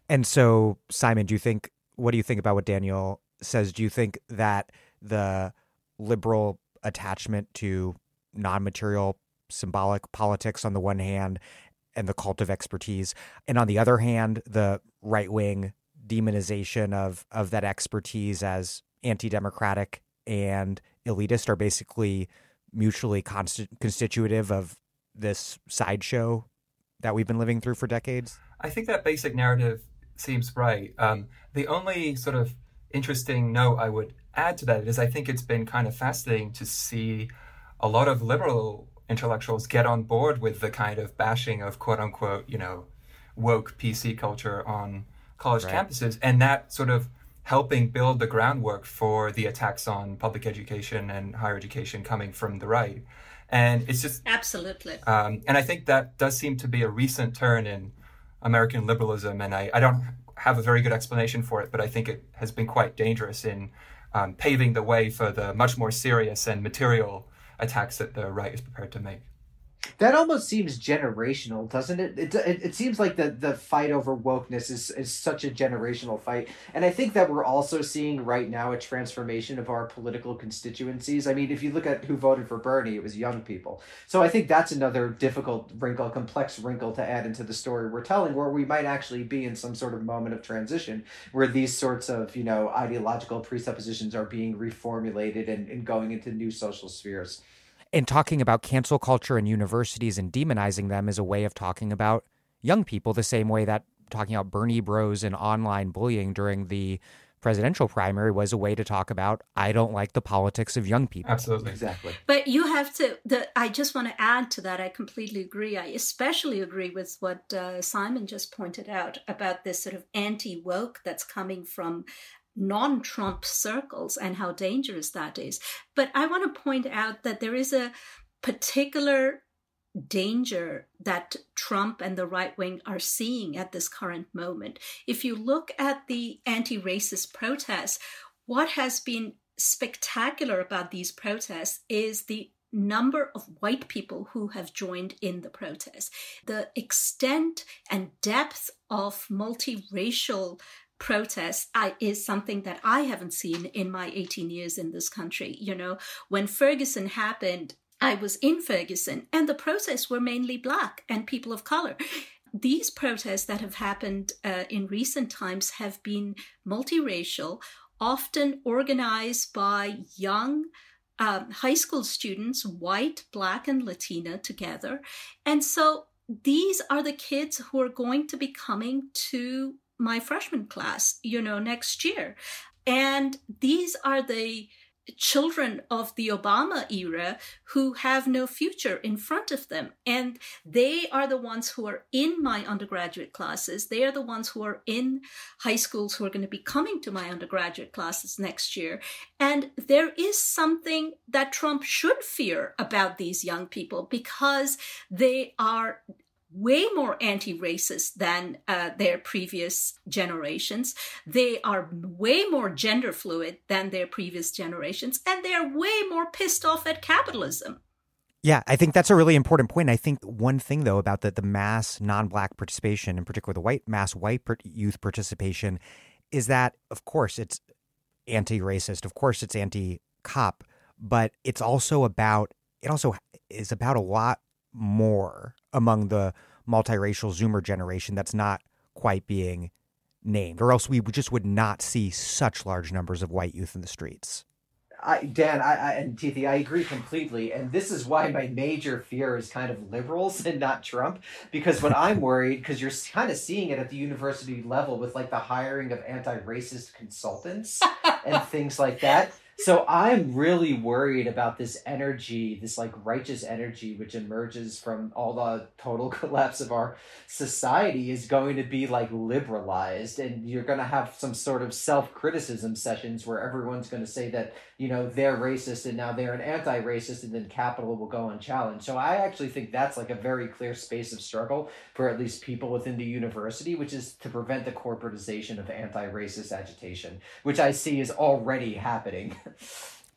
And so, Simon, do you think, what do you think about what Daniel says? Do you think that the liberal attachment to non material symbolic politics on the one hand and the cult of expertise, and on the other hand, the right wing demonization of, of that expertise as anti democratic and elitist are basically mutually consti- constitutive of this sideshow that we've been living through for decades? I think that basic narrative seems right. Um, the only sort of interesting note I would add to that is I think it's been kind of fascinating to see a lot of liberal intellectuals get on board with the kind of bashing of quote unquote, you know, woke PC culture on college right. campuses, and that sort of helping build the groundwork for the attacks on public education and higher education coming from the right. And it's just absolutely. Um, and I think that does seem to be a recent turn in American liberalism, and I, I don't have a very good explanation for it, but I think it has been quite dangerous in um, paving the way for the much more serious and material attacks that the right is prepared to make. That almost seems generational, doesn't it? It, it? it seems like the, the fight over wokeness is, is such a generational fight. And I think that we're also seeing right now a transformation of our political constituencies. I mean, if you look at who voted for Bernie, it was young people. So I think that's another difficult wrinkle, complex wrinkle to add into the story we're telling, where we might actually be in some sort of moment of transition where these sorts of, you know, ideological presuppositions are being reformulated and, and going into new social spheres and talking about cancel culture and universities and demonizing them is a way of talking about young people the same way that talking about Bernie bros and online bullying during the presidential primary was a way to talk about I don't like the politics of young people. Absolutely. Exactly. But you have to the I just want to add to that I completely agree. I especially agree with what uh, Simon just pointed out about this sort of anti-woke that's coming from non Trump circles and how dangerous that is. But I want to point out that there is a particular danger that Trump and the right wing are seeing at this current moment. If you look at the anti racist protests, what has been spectacular about these protests is the number of white people who have joined in the protest. The extent and depth of multiracial protest I, is something that I haven't seen in my 18 years in this country. You know, when Ferguson happened, I was in Ferguson and the protests were mainly black and people of color. These protests that have happened uh, in recent times have been multiracial, often organized by young um, high school students, white, black, and Latina together. And so these are the kids who are going to be coming to my freshman class, you know, next year. And these are the children of the Obama era who have no future in front of them. And they are the ones who are in my undergraduate classes. They are the ones who are in high schools who are going to be coming to my undergraduate classes next year. And there is something that Trump should fear about these young people because they are way more anti-racist than uh, their previous generations. They are way more gender fluid than their previous generations, and they're way more pissed off at capitalism. Yeah, I think that's a really important point. I think one thing though about the, the mass non-black participation, in particular the white mass white youth participation, is that of course it's anti-racist, of course it's anti-cop, but it's also about it also is about a lot more among the multiracial Zoomer generation that's not quite being named, or else we just would not see such large numbers of white youth in the streets. I, Dan, I, I and Tithi, I agree completely, and this is why my major fear is kind of liberals and not Trump. Because what I'm worried, because you're kind of seeing it at the university level with like the hiring of anti-racist consultants and things like that so I'm really worried about this energy, this like righteous energy which emerges from all the total collapse of our society is going to be like liberalized and you're going to have some sort of self-criticism sessions where everyone's going to say that, you know, they're racist and now they're an anti-racist and then capital will go unchallenged. So I actually think that's like a very clear space of struggle for at least people within the university, which is to prevent the corporatization of anti-racist agitation, which I see is already happening.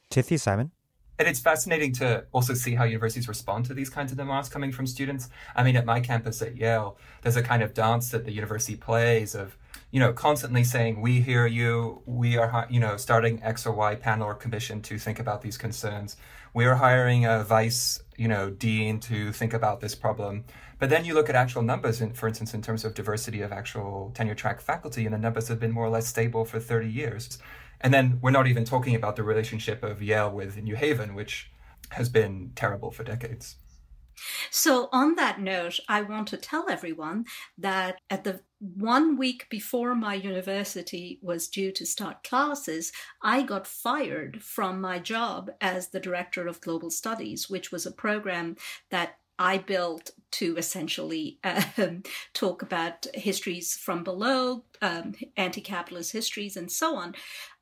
Tithi, Simon? And it's fascinating to also see how universities respond to these kinds of demands coming from students. I mean, at my campus at Yale, there's a kind of dance that the university plays of, you know, constantly saying, we hear you, we are, you know, starting X or Y panel or commission to think about these concerns. We are hiring a vice, you know, dean to think about this problem. But then you look at actual numbers, in, for instance, in terms of diversity of actual tenure track faculty, and the numbers have been more or less stable for 30 years. And then we're not even talking about the relationship of Yale with New Haven, which has been terrible for decades. So, on that note, I want to tell everyone that at the one week before my university was due to start classes, I got fired from my job as the director of global studies, which was a program that I built to essentially um, talk about histories from below, um, anti capitalist histories, and so on.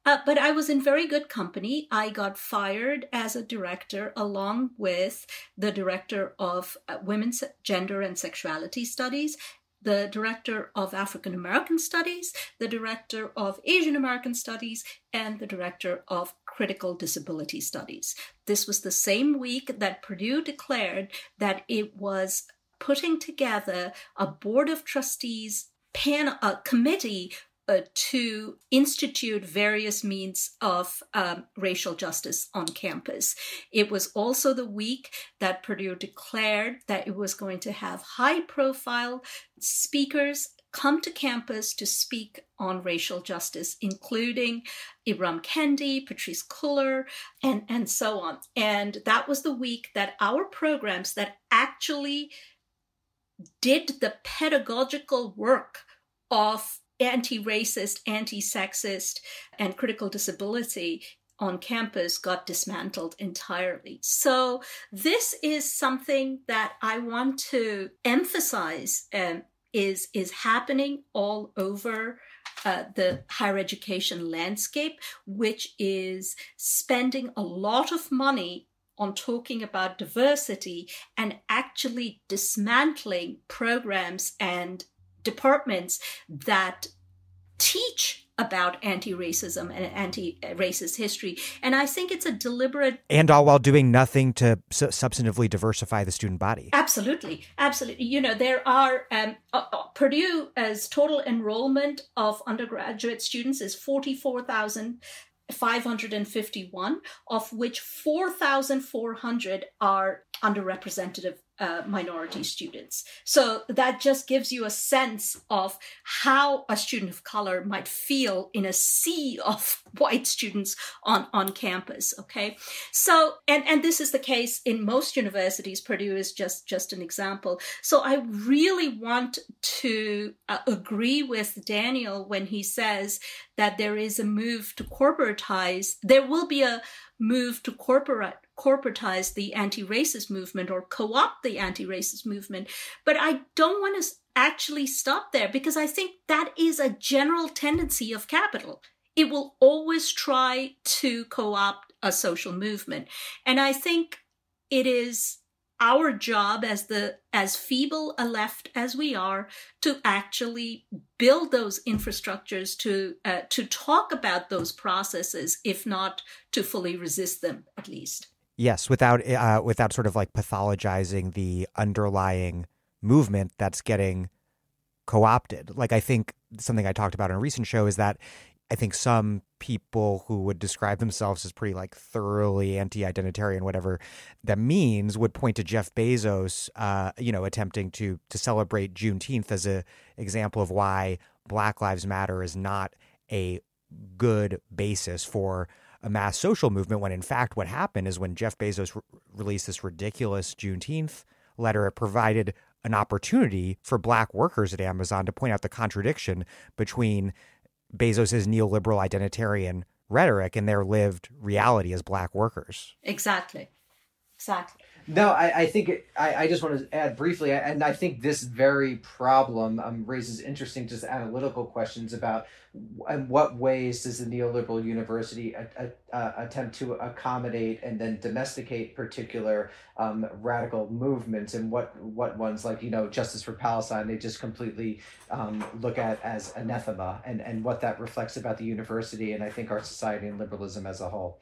Uh, but I was in very good company. I got fired as a director along with the director of uh, women's gender and sexuality studies the director of African American Studies, the director of Asian American Studies, and the director of Critical Disability Studies. This was the same week that Purdue declared that it was putting together a board of trustees pan a committee uh, to institute various means of um, racial justice on campus. It was also the week that Purdue declared that it was going to have high profile speakers come to campus to speak on racial justice, including Ibram Kendi, Patrisse Cullor, and, and so on. And that was the week that our programs that actually did the pedagogical work of anti racist, anti sexist, and critical disability on campus got dismantled entirely. So, this is something that I want to emphasize um, is, is happening all over. Uh, the higher education landscape, which is spending a lot of money on talking about diversity and actually dismantling programs and departments that teach about anti-racism and anti-racist history. And i think it's a deliberate and all while doing nothing to su- substantively diversify the student body. Absolutely. Absolutely. You know there are um, uh, uh, purdue as total enrollment of undergraduate students is 44000 551, of which 4,400 are underrepresented uh, minority students. So that just gives you a sense of how a student of color might feel in a sea of white students on, on campus. Okay. So, and, and this is the case in most universities. Purdue is just, just an example. So I really want to uh, agree with Daniel when he says that there is a move to corporatize. There will be a move to corporate corporatize the anti-racist movement or co-opt the anti-racist movement but i don't want to actually stop there because i think that is a general tendency of capital. It will always try to co-opt a social movement. And i think it is our job as the as feeble a left as we are to actually build those infrastructures to uh, to talk about those processes if not to fully resist them at least Yes, without uh, without sort of like pathologizing the underlying movement that's getting co-opted. Like I think something I talked about in a recent show is that I think some people who would describe themselves as pretty like thoroughly anti-identitarian, whatever that means, would point to Jeff Bezos, uh, you know, attempting to to celebrate Juneteenth as a example of why Black Lives Matter is not a good basis for a mass social movement when in fact what happened is when Jeff Bezos re- released this ridiculous Juneteenth letter, it provided an opportunity for black workers at Amazon to point out the contradiction between Bezos's neoliberal identitarian rhetoric and their lived reality as black workers. Exactly. Exactly. No, I, I think I, I just want to add briefly, and I think this very problem um, raises interesting, just analytical questions about in what ways does the neoliberal university a, a attempt to accommodate and then domesticate particular um, radical movements, and what what ones like you know Justice for Palestine they just completely um, look at as anathema, and and what that reflects about the university, and I think our society and liberalism as a whole.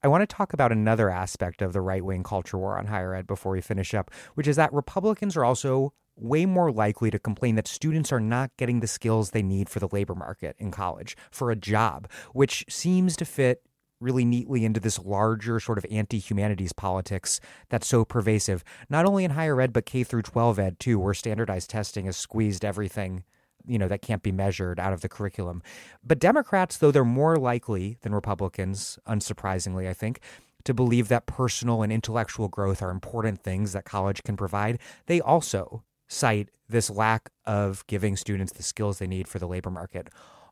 I want to talk about another aspect of the right wing culture war on higher ed before we finish up, which is that Republicans are also way more likely to complain that students are not getting the skills they need for the labor market in college, for a job, which seems to fit really neatly into this larger sort of anti-humanities politics that's so pervasive not only in higher ed but K through 12 ed too where standardized testing has squeezed everything you know that can't be measured out of the curriculum. But Democrats, though they're more likely than Republicans, unsurprisingly, I think, to believe that personal and intellectual growth are important things that college can provide, they also cite this lack of giving students the skills they need for the labor market,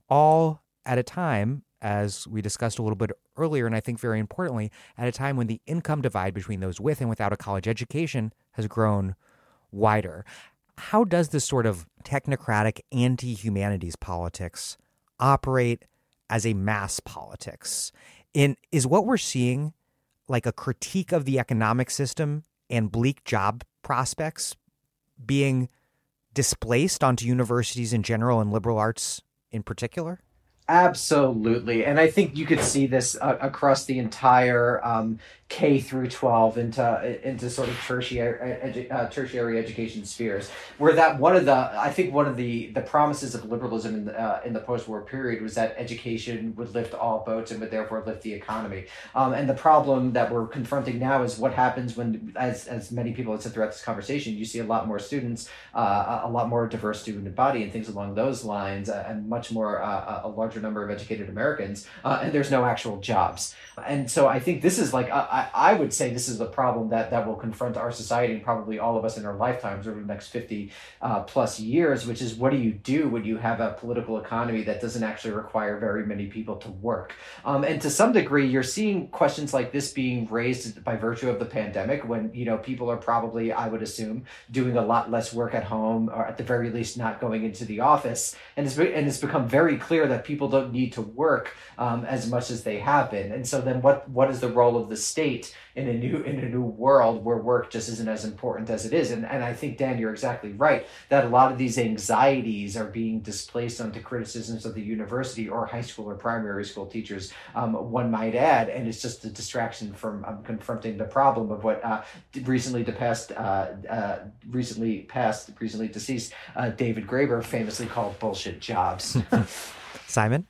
all at a time, as we discussed a little bit earlier, and I think very importantly, at a time when the income divide between those with and without a college education has grown wider how does this sort of technocratic anti humanities politics operate as a mass politics? Is what we're seeing like a critique of the economic system and bleak job prospects being displaced onto universities in general and liberal arts in particular? Absolutely, and I think you could see this uh, across the entire um, K through twelve into into sort of tertiary edu- uh, tertiary education spheres, where that one of the I think one of the the promises of liberalism in the uh, in the post war period was that education would lift all boats and would therefore lift the economy. Um, and the problem that we're confronting now is what happens when, as as many people have said throughout this conversation, you see a lot more students, uh, a lot more diverse student body, and things along those lines, uh, and much more uh, a larger number of educated Americans, uh, and there's no actual jobs. And so I think this is like I, I would say this is the problem that that will confront our society and probably all of us in our lifetimes over the next 50 uh, plus years, which is what do you do when you have a political economy that doesn't actually require very many people to work? Um, and to some degree, you're seeing questions like this being raised by virtue of the pandemic when you know people are probably, I would assume, doing a lot less work at home or at the very least not going into the office, and it's and it's become very clear that people don't need to work um, as much as they have been, and so then what what is the role of the state in a new in a new world where work just isn't as important as it is. And and I think Dan you're exactly right that a lot of these anxieties are being displaced onto criticisms of the university or high school or primary school teachers um, one might add. And it's just a distraction from um, confronting the problem of what uh, recently passed uh, uh, recently passed recently deceased uh, David Graeber famously called bullshit jobs. Simon?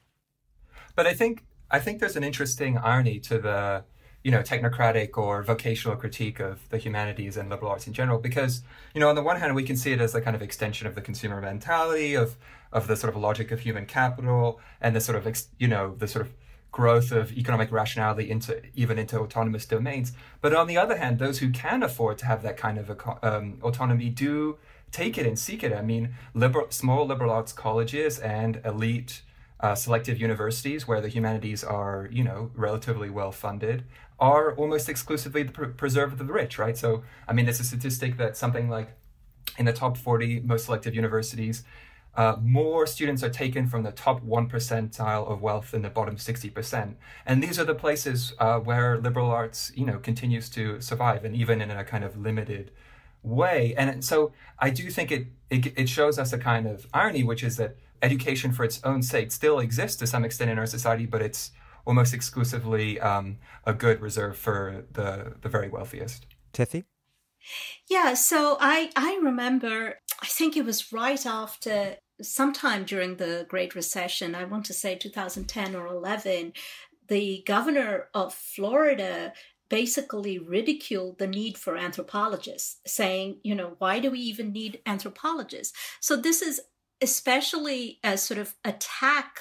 But I think I think there's an interesting irony to the you know technocratic or vocational critique of the humanities and liberal arts in general because you know on the one hand we can see it as a kind of extension of the consumer mentality of of the sort of logic of human capital and the sort of you know the sort of growth of economic rationality into even into autonomous domains. But on the other hand those who can afford to have that kind of um, autonomy do take it and seek it. I mean liberal small liberal arts colleges and elite uh, selective universities where the humanities are, you know, relatively well funded are almost exclusively the pr- preserve of the rich, right? So, I mean, there's a statistic that something like in the top 40 most selective universities, uh, more students are taken from the top one percentile of wealth than the bottom 60%. And these are the places uh, where liberal arts, you know, continues to survive and even in a kind of limited way. And so I do think it, it, it shows us a kind of irony, which is that education for its own sake still exists to some extent in our society, but it's almost exclusively um, a good reserved for the, the very wealthiest. Tithi? Yeah, so I, I remember, I think it was right after sometime during the Great Recession, I want to say 2010 or 11, the governor of Florida basically ridiculed the need for anthropologists, saying, you know, why do we even need anthropologists? So this is especially a sort of attack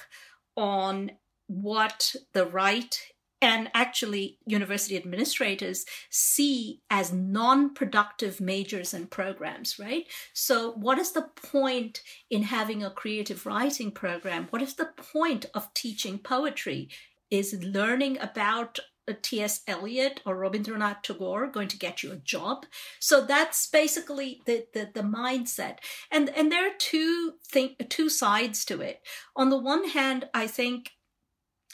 on what the right and actually university administrators see as non-productive majors and programs right so what is the point in having a creative writing program what is the point of teaching poetry is learning about uh, T.S. Eliot or Rabindranath Tagore going to get you a job? So that's basically the, the, the mindset. And, and there are two thing, two sides to it. On the one hand, I think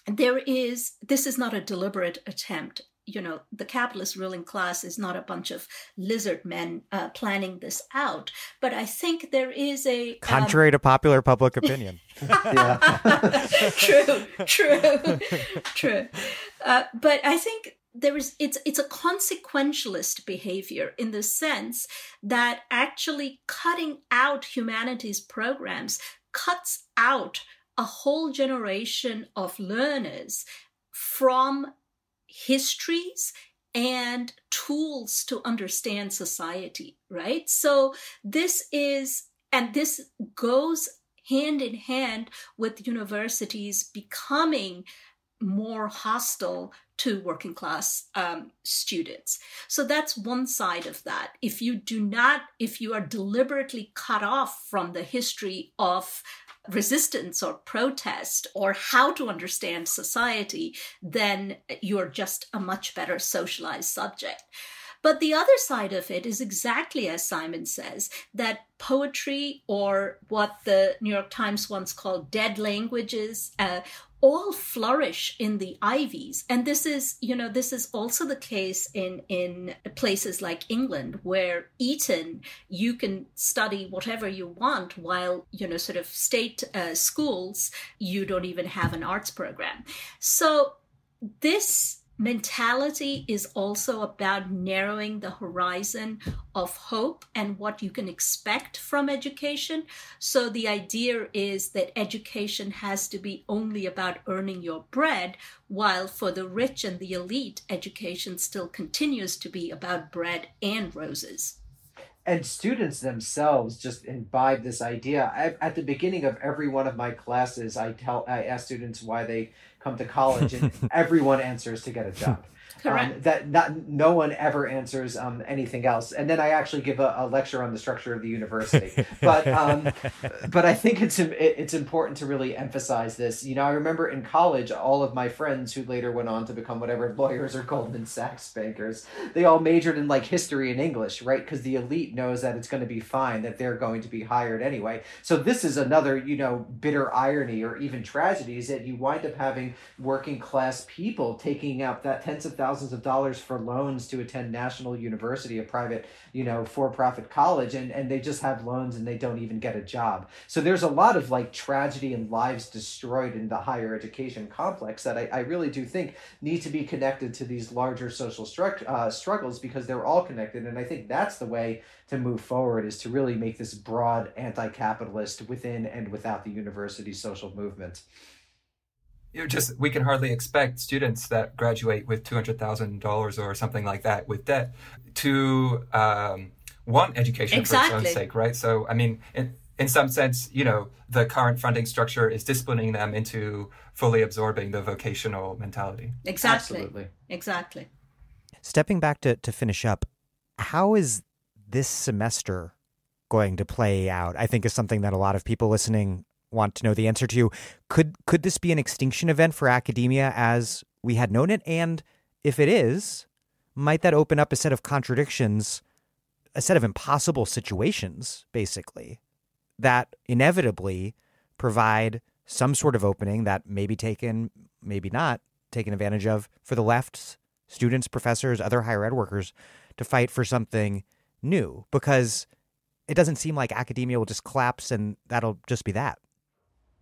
there is, this is not a deliberate attempt. You know the capitalist ruling class is not a bunch of lizard men uh, planning this out. But i think there is a um, contrary um... to popular public opinion. True true true. Uh, but i think there is it's it's a consequentialist behavior in the sense that actually cutting out humanities programs cuts out a whole generation of learners from histories and tools to understand society, right? So this is, and this goes hand in hand with universities becoming more hostile to working class um, students. So that's one side of that. If you do not, if you are deliberately cut off from the history of resistance or protest or how to understand society, then you're just a much better socialized subject. But the other side of it is exactly as Simon says that poetry, or what the New York Times once called dead languages, uh, all flourish in the ivies. And this is you know this is also the case in in places like england where eton you can study whatever you want while you know sort of state uh, schools you don't even have an arts program. So this mentality is also about narrowing the horizon of hope and what you can expect from education. So the idea is that education has to be only about earning your bread, while for the rich and the elite, education still continues to be about bread and roses and students themselves just imbibe this idea. I, at the beginning of every one of my classes, I tell I ask students why they come to college, and everyone answers to get a job. Correct. Um, that not no one ever answers um, anything else, and then I actually give a, a, lecture on the structure of the university. but um, but I think it's it's important to really emphasize this. You know, I remember in college, all of my friends who later went on to become whatever lawyers or Goldman Sachs bankers, they all majored in like history and English, right? Because the elite knows that it's going to be fine, that they're going to be hired anyway. So this is another you know bitter irony or even tragedy is that you wind up having working class people taking out that tens of thousands thousands of dollars for loans to attend National University, a private, you know, for-profit college, and and they just have loans and they don't even get a job. So there's a lot of like tragedy and lives destroyed in the higher education complex that I, I really do think need to be connected to these larger social stru- uh, struggles because they're all connected, and I think that's the way to move forward is to really make this broad anti-capitalist within and without the university social movement you just we can hardly expect students that graduate with two hundred thousand dollars or something like that with debt to um, want education exactly. for its own sake, right? So, I mean, in, in some sense, you know, the current funding structure is disciplining them into fully absorbing the vocational mentality. Exactly. Absolutely. Exactly. Stepping back to, to finish up, how is this semester going to play out? I think is something that a lot of people listening want to know the answer to. Could could this be an extinction event for academia as we had known it? And if it is, might that open up a set of contradictions, a set of impossible situations, basically, that inevitably provide some sort of opening that may be taken, maybe not taken advantage of for the left's students, professors, other higher ed workers to fight for something new because it doesn't seem like academia will just collapse and that'll just be that.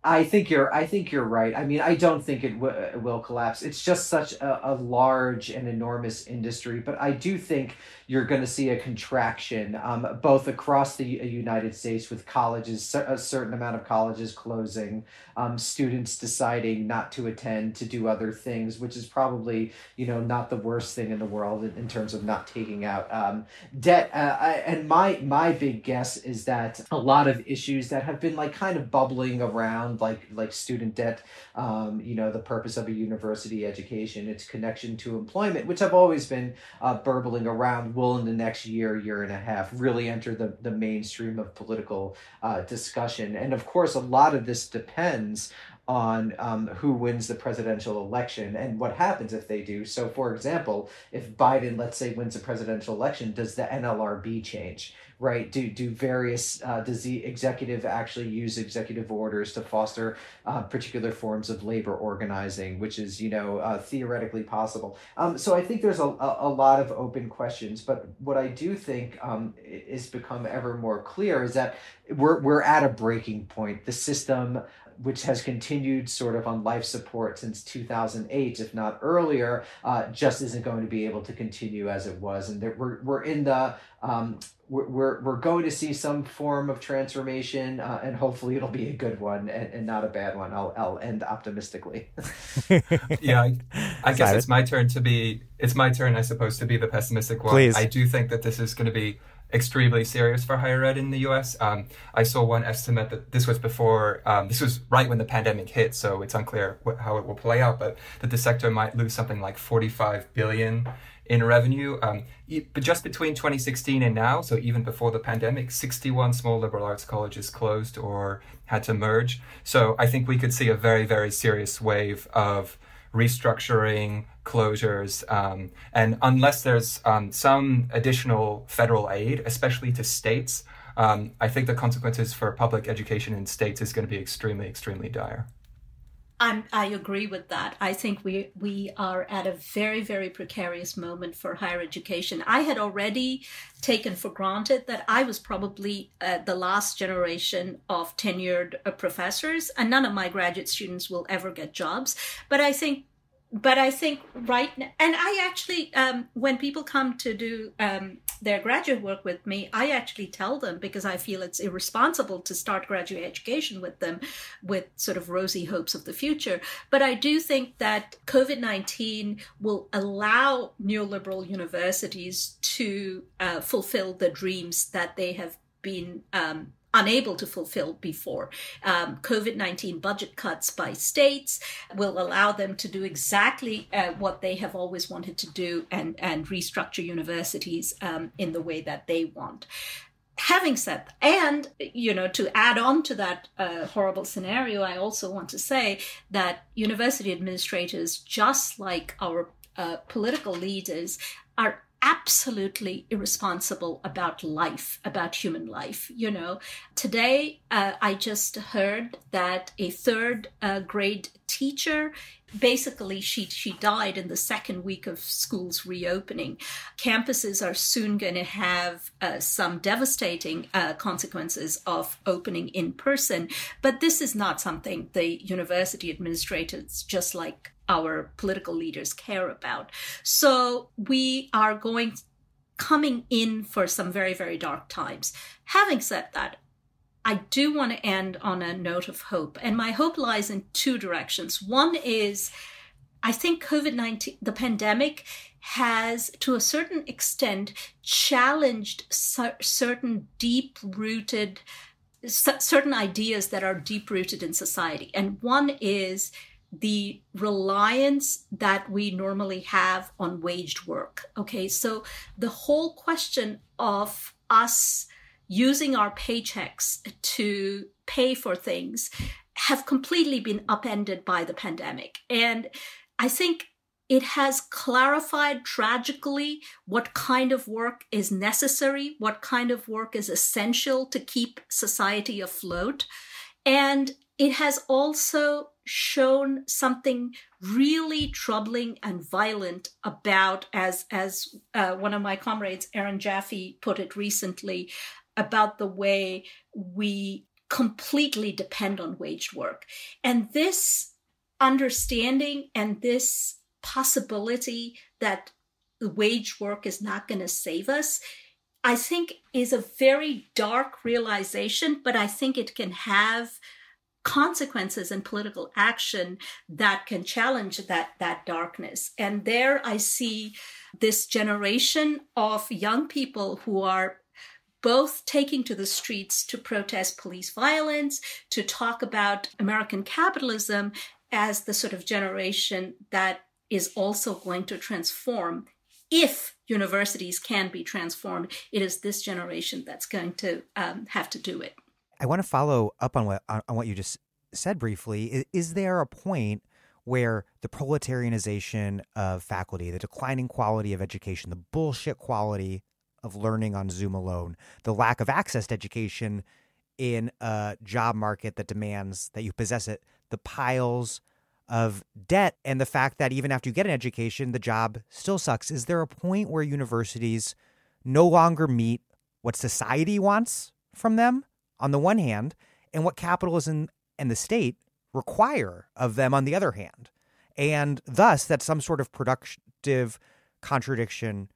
I think you're. I think you're right. I mean, I don't think it w- will collapse. It's just such a, a large and enormous industry. But I do think you're going to see a contraction, um, both across the United States with colleges, a certain amount of colleges closing, um, students deciding not to attend to do other things, which is probably you know not the worst thing in the world in, in terms of not taking out um, debt. Uh, I, and my my big guess is that a lot of issues that have been like kind of bubbling around around like like student debt, um, you know, the purpose of a university education, its connection to employment, which I've always been uh, burbling around, will in the next year, year and a half really enter the, the mainstream of political uh, discussion. And of course, a lot of this depends on um, who wins the presidential election and what happens if they do. So, for example, if Biden, let's say, wins a presidential election, does the NLRB change? right? Do do various uh, does the executive actually use executive orders to foster uh, particular forms of labor organizing, which is you know uh, theoretically possible. Um, so I think there's a, a, a lot of open questions, but what I do think um, is become ever more clear is that we're we're at a breaking point. The system which has continued sort of on life support since 2008, if not earlier, uh, just isn't going to be able to continue as it was. And there, we're, we're in the um, we're, we're going to see some form of transformation, uh, and hopefully it'll be a good one and, and not a bad one. I'll, I'll end optimistically. yeah, I, I guess it's my turn to be. It's my turn, I suppose, to be the pessimistic one. Please. I do think that this is going to be extremely serious for higher ed in the U.S. Um, I saw one estimate that this was before. Um, this was right when the pandemic hit, so it's unclear wh- how it will play out. But that the sector might lose something like 45 billion in revenue. Um, but just between 2016 and now, so even before the pandemic, 61 small liberal arts colleges closed or had to merge. So I think we could see a very, very serious wave of restructuring, closures, um, and unless there's um, some additional federal aid, especially to states, um, I think the consequences for public education in states is going to be extremely, extremely dire. I'm, I agree with that. I think we we are at a very very precarious moment for higher education. I had already taken for granted that I was probably uh, the last generation of tenured uh, professors, and none of my graduate students will ever get jobs. But I think but I think right now, and I actually, um, when people come to do um, their graduate work with me, I actually tell them because I feel it's irresponsible to start graduate education with them with sort of rosy hopes of the future. But I do think that COVID 19 will allow neoliberal universities to uh, fulfill the dreams that they have been um, unable to fulfill before. Um, COVID 19 budget cuts by states will allow them to do exactly uh, what they have always wanted to do and, and restructure universities um, in the way that they want. Having said, that, and you know, to add on to that uh, horrible scenario, I also want to say that university administrators, just like our uh, political leaders, are absolutely irresponsible about life, about human life. You know, today uh, I just heard that a third uh, grade teacher basically she she died in the second week of schools reopening campuses are soon going to have uh, some devastating uh, consequences of opening in person but this is not something the university administrators just like our political leaders care about. So we are going coming in for some very very dark times. Having said that, I do want to end on a note of hope, and my hope lies in two directions. One is I think COVID 19, the pandemic, has to a certain extent challenged certain deep rooted, certain ideas that are deep rooted in society. And one is the reliance that we normally have on waged work. Okay, so the whole question of us using our paychecks to pay for things have completely been upended by the pandemic. And I think it has clarified tragically what kind of work is necessary, what kind of work is essential to keep society afloat. And it has also shown something really troubling and violent about, as as uh, one of my comrades, Aaron Jaffe, put it recently, about the way we completely depend on waged work, and this understanding and this possibility that wage work is not going to save us I think is a very dark realization, but I think it can have consequences and political action that can challenge that that darkness. And there i see this generation of young people who are both taking to the streets to protest police violence to talk about american capitalism as the sort of generation that is also going to transform. If universities can be transformed it is this generation that's going to um, have to do it I want to follow up on what on what you just said briefly. Is, is there a point where the proletarianization of faculty, the declining quality of education, the bullshit quality of learning on Zoom alone, the lack of access to education in a job market that demands that you possess it, the piles of debt, and the fact that even after you get an education, the job still sucks. Is there a point where universities no longer meet what society wants from them? On the one hand, and what capitalism and the state require of them on the other hand. And thus, that some sort of productive contradiction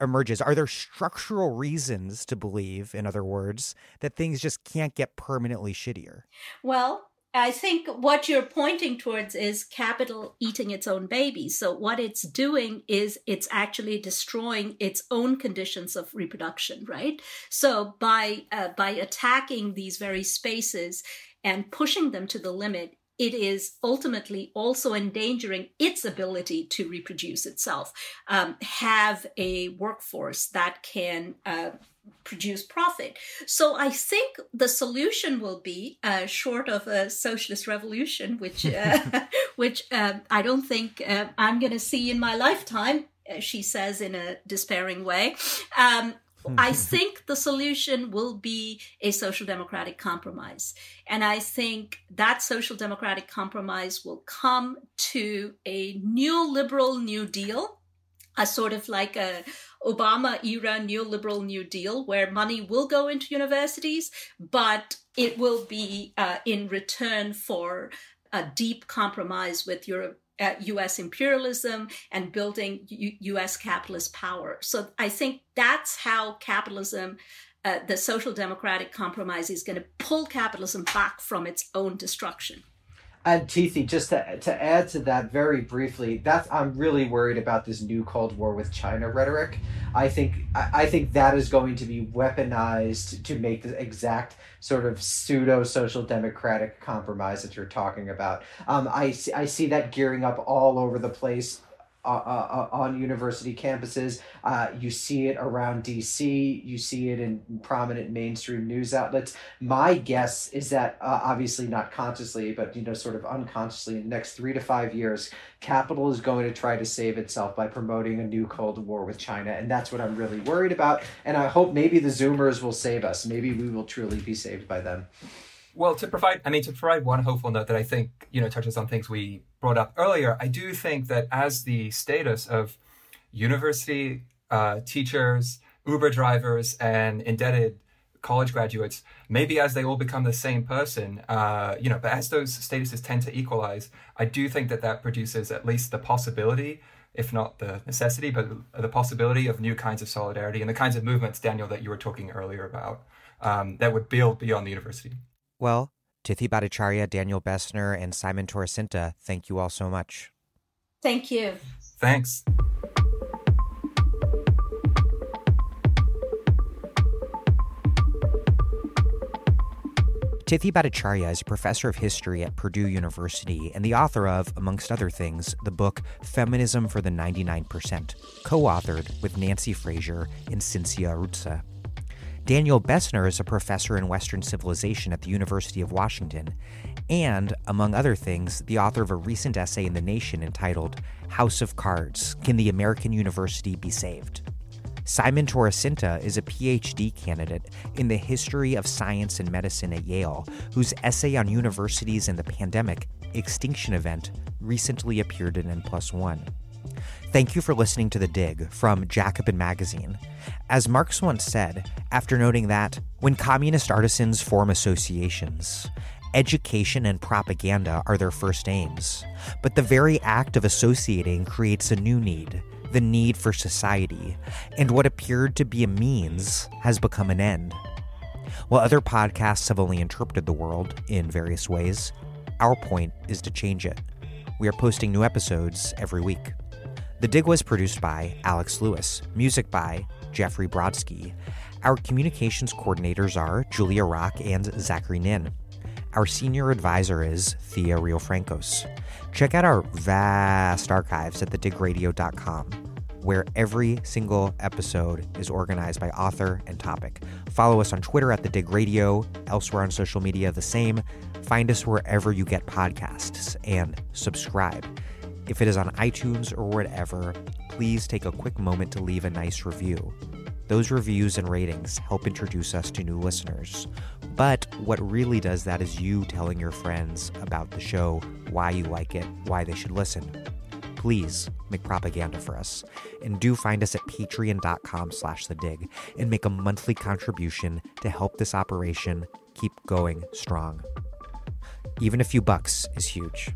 emerges. Are there structural reasons to believe, in other words, that things just can't get permanently shittier? Well, I think what you're pointing towards is capital eating its own baby. So what it's doing is it's actually destroying its own conditions of reproduction, right? So by uh, by attacking these very spaces and pushing them to the limit, it is ultimately also endangering its ability to reproduce itself, um, have a workforce that can uh, produce profit. So I think the solution will be uh, short of a socialist revolution, which uh, which uh, I don't think uh, I'm going to see in my lifetime. Uh, she says in a despairing way. Um, I think the solution will be a social democratic compromise. And I think that social democratic compromise will come to a neoliberal New Deal, a sort of like a Obama era neoliberal New Deal where money will go into universities, but it will be uh, in return for a deep compromise with Europe, uh, US imperialism and building U- US capitalist power. So I think that's how capitalism, uh, the social democratic compromise, is going to pull capitalism back from its own destruction. And Tithi, just to, to add to that very briefly, that's I'm really worried about this new Cold War with China rhetoric. I think I, I think that is going to be weaponized to make the exact sort of pseudo social democratic compromise that you're talking about. Um, I see, I see that gearing up all over the place uh, on university campuses. Uh, you see it around DC. You see it in prominent mainstream news outlets. My guess is that, uh, obviously not consciously, but you know, sort of unconsciously, in the next three to five years, capital is going to try to save itself by promoting a new Cold War with China, and that's what I'm really worried about. And I hope maybe the Zoomers will save us. Maybe we will truly be saved by them. Well, to provide, I mean, to provide one hopeful note that I think, you know, touches on things we brought up earlier, I do think that as the status of university uh, teachers, Uber drivers, and indebted college graduates, maybe as they all become the same person, uh, you know, but as those statuses tend to equalize, I do think that that produces at least the possibility, if not the necessity, but the possibility of new kinds of solidarity and the kinds of movements, Daniel, that you were talking earlier about, um, that would build beyond the university. Well, Tithi Bhattacharya, Daniel Bessner, and Simon Torracinta, thank you all so much. Thank you. Thanks. Tithi Bhattacharya is a professor of history at Purdue University and the author of, amongst other things, the book Feminism for the 99%, co authored with Nancy Fraser and Cinzia Arruzza. Daniel Bessner is a professor in Western civilization at the University of Washington, and, among other things, the author of a recent essay in The Nation entitled House of Cards Can the American University Be Saved? Simon Torracinta is a PhD candidate in the history of science and medicine at Yale, whose essay on universities and the pandemic, Extinction Event, recently appeared in N Plus One. Thank you for listening to The Dig from Jacobin Magazine. As Marx once said, after noting that when communist artisans form associations, education and propaganda are their first aims, but the very act of associating creates a new need the need for society, and what appeared to be a means has become an end. While other podcasts have only interpreted the world in various ways, our point is to change it. We are posting new episodes every week. The Dig was produced by Alex Lewis, music by Jeffrey Brodsky. Our communications coordinators are Julia Rock and Zachary Nin. Our senior advisor is Thea Riofrancos. Check out our vast archives at thedigradio.com, where every single episode is organized by author and topic. Follow us on Twitter at The Dig Radio, elsewhere on social media the same. Find us wherever you get podcasts and subscribe. If it is on iTunes or whatever, please take a quick moment to leave a nice review. Those reviews and ratings help introduce us to new listeners. But what really does that is you telling your friends about the show, why you like it, why they should listen. Please make propaganda for us. And do find us at patreon.com slash the dig and make a monthly contribution to help this operation keep going strong. Even a few bucks is huge.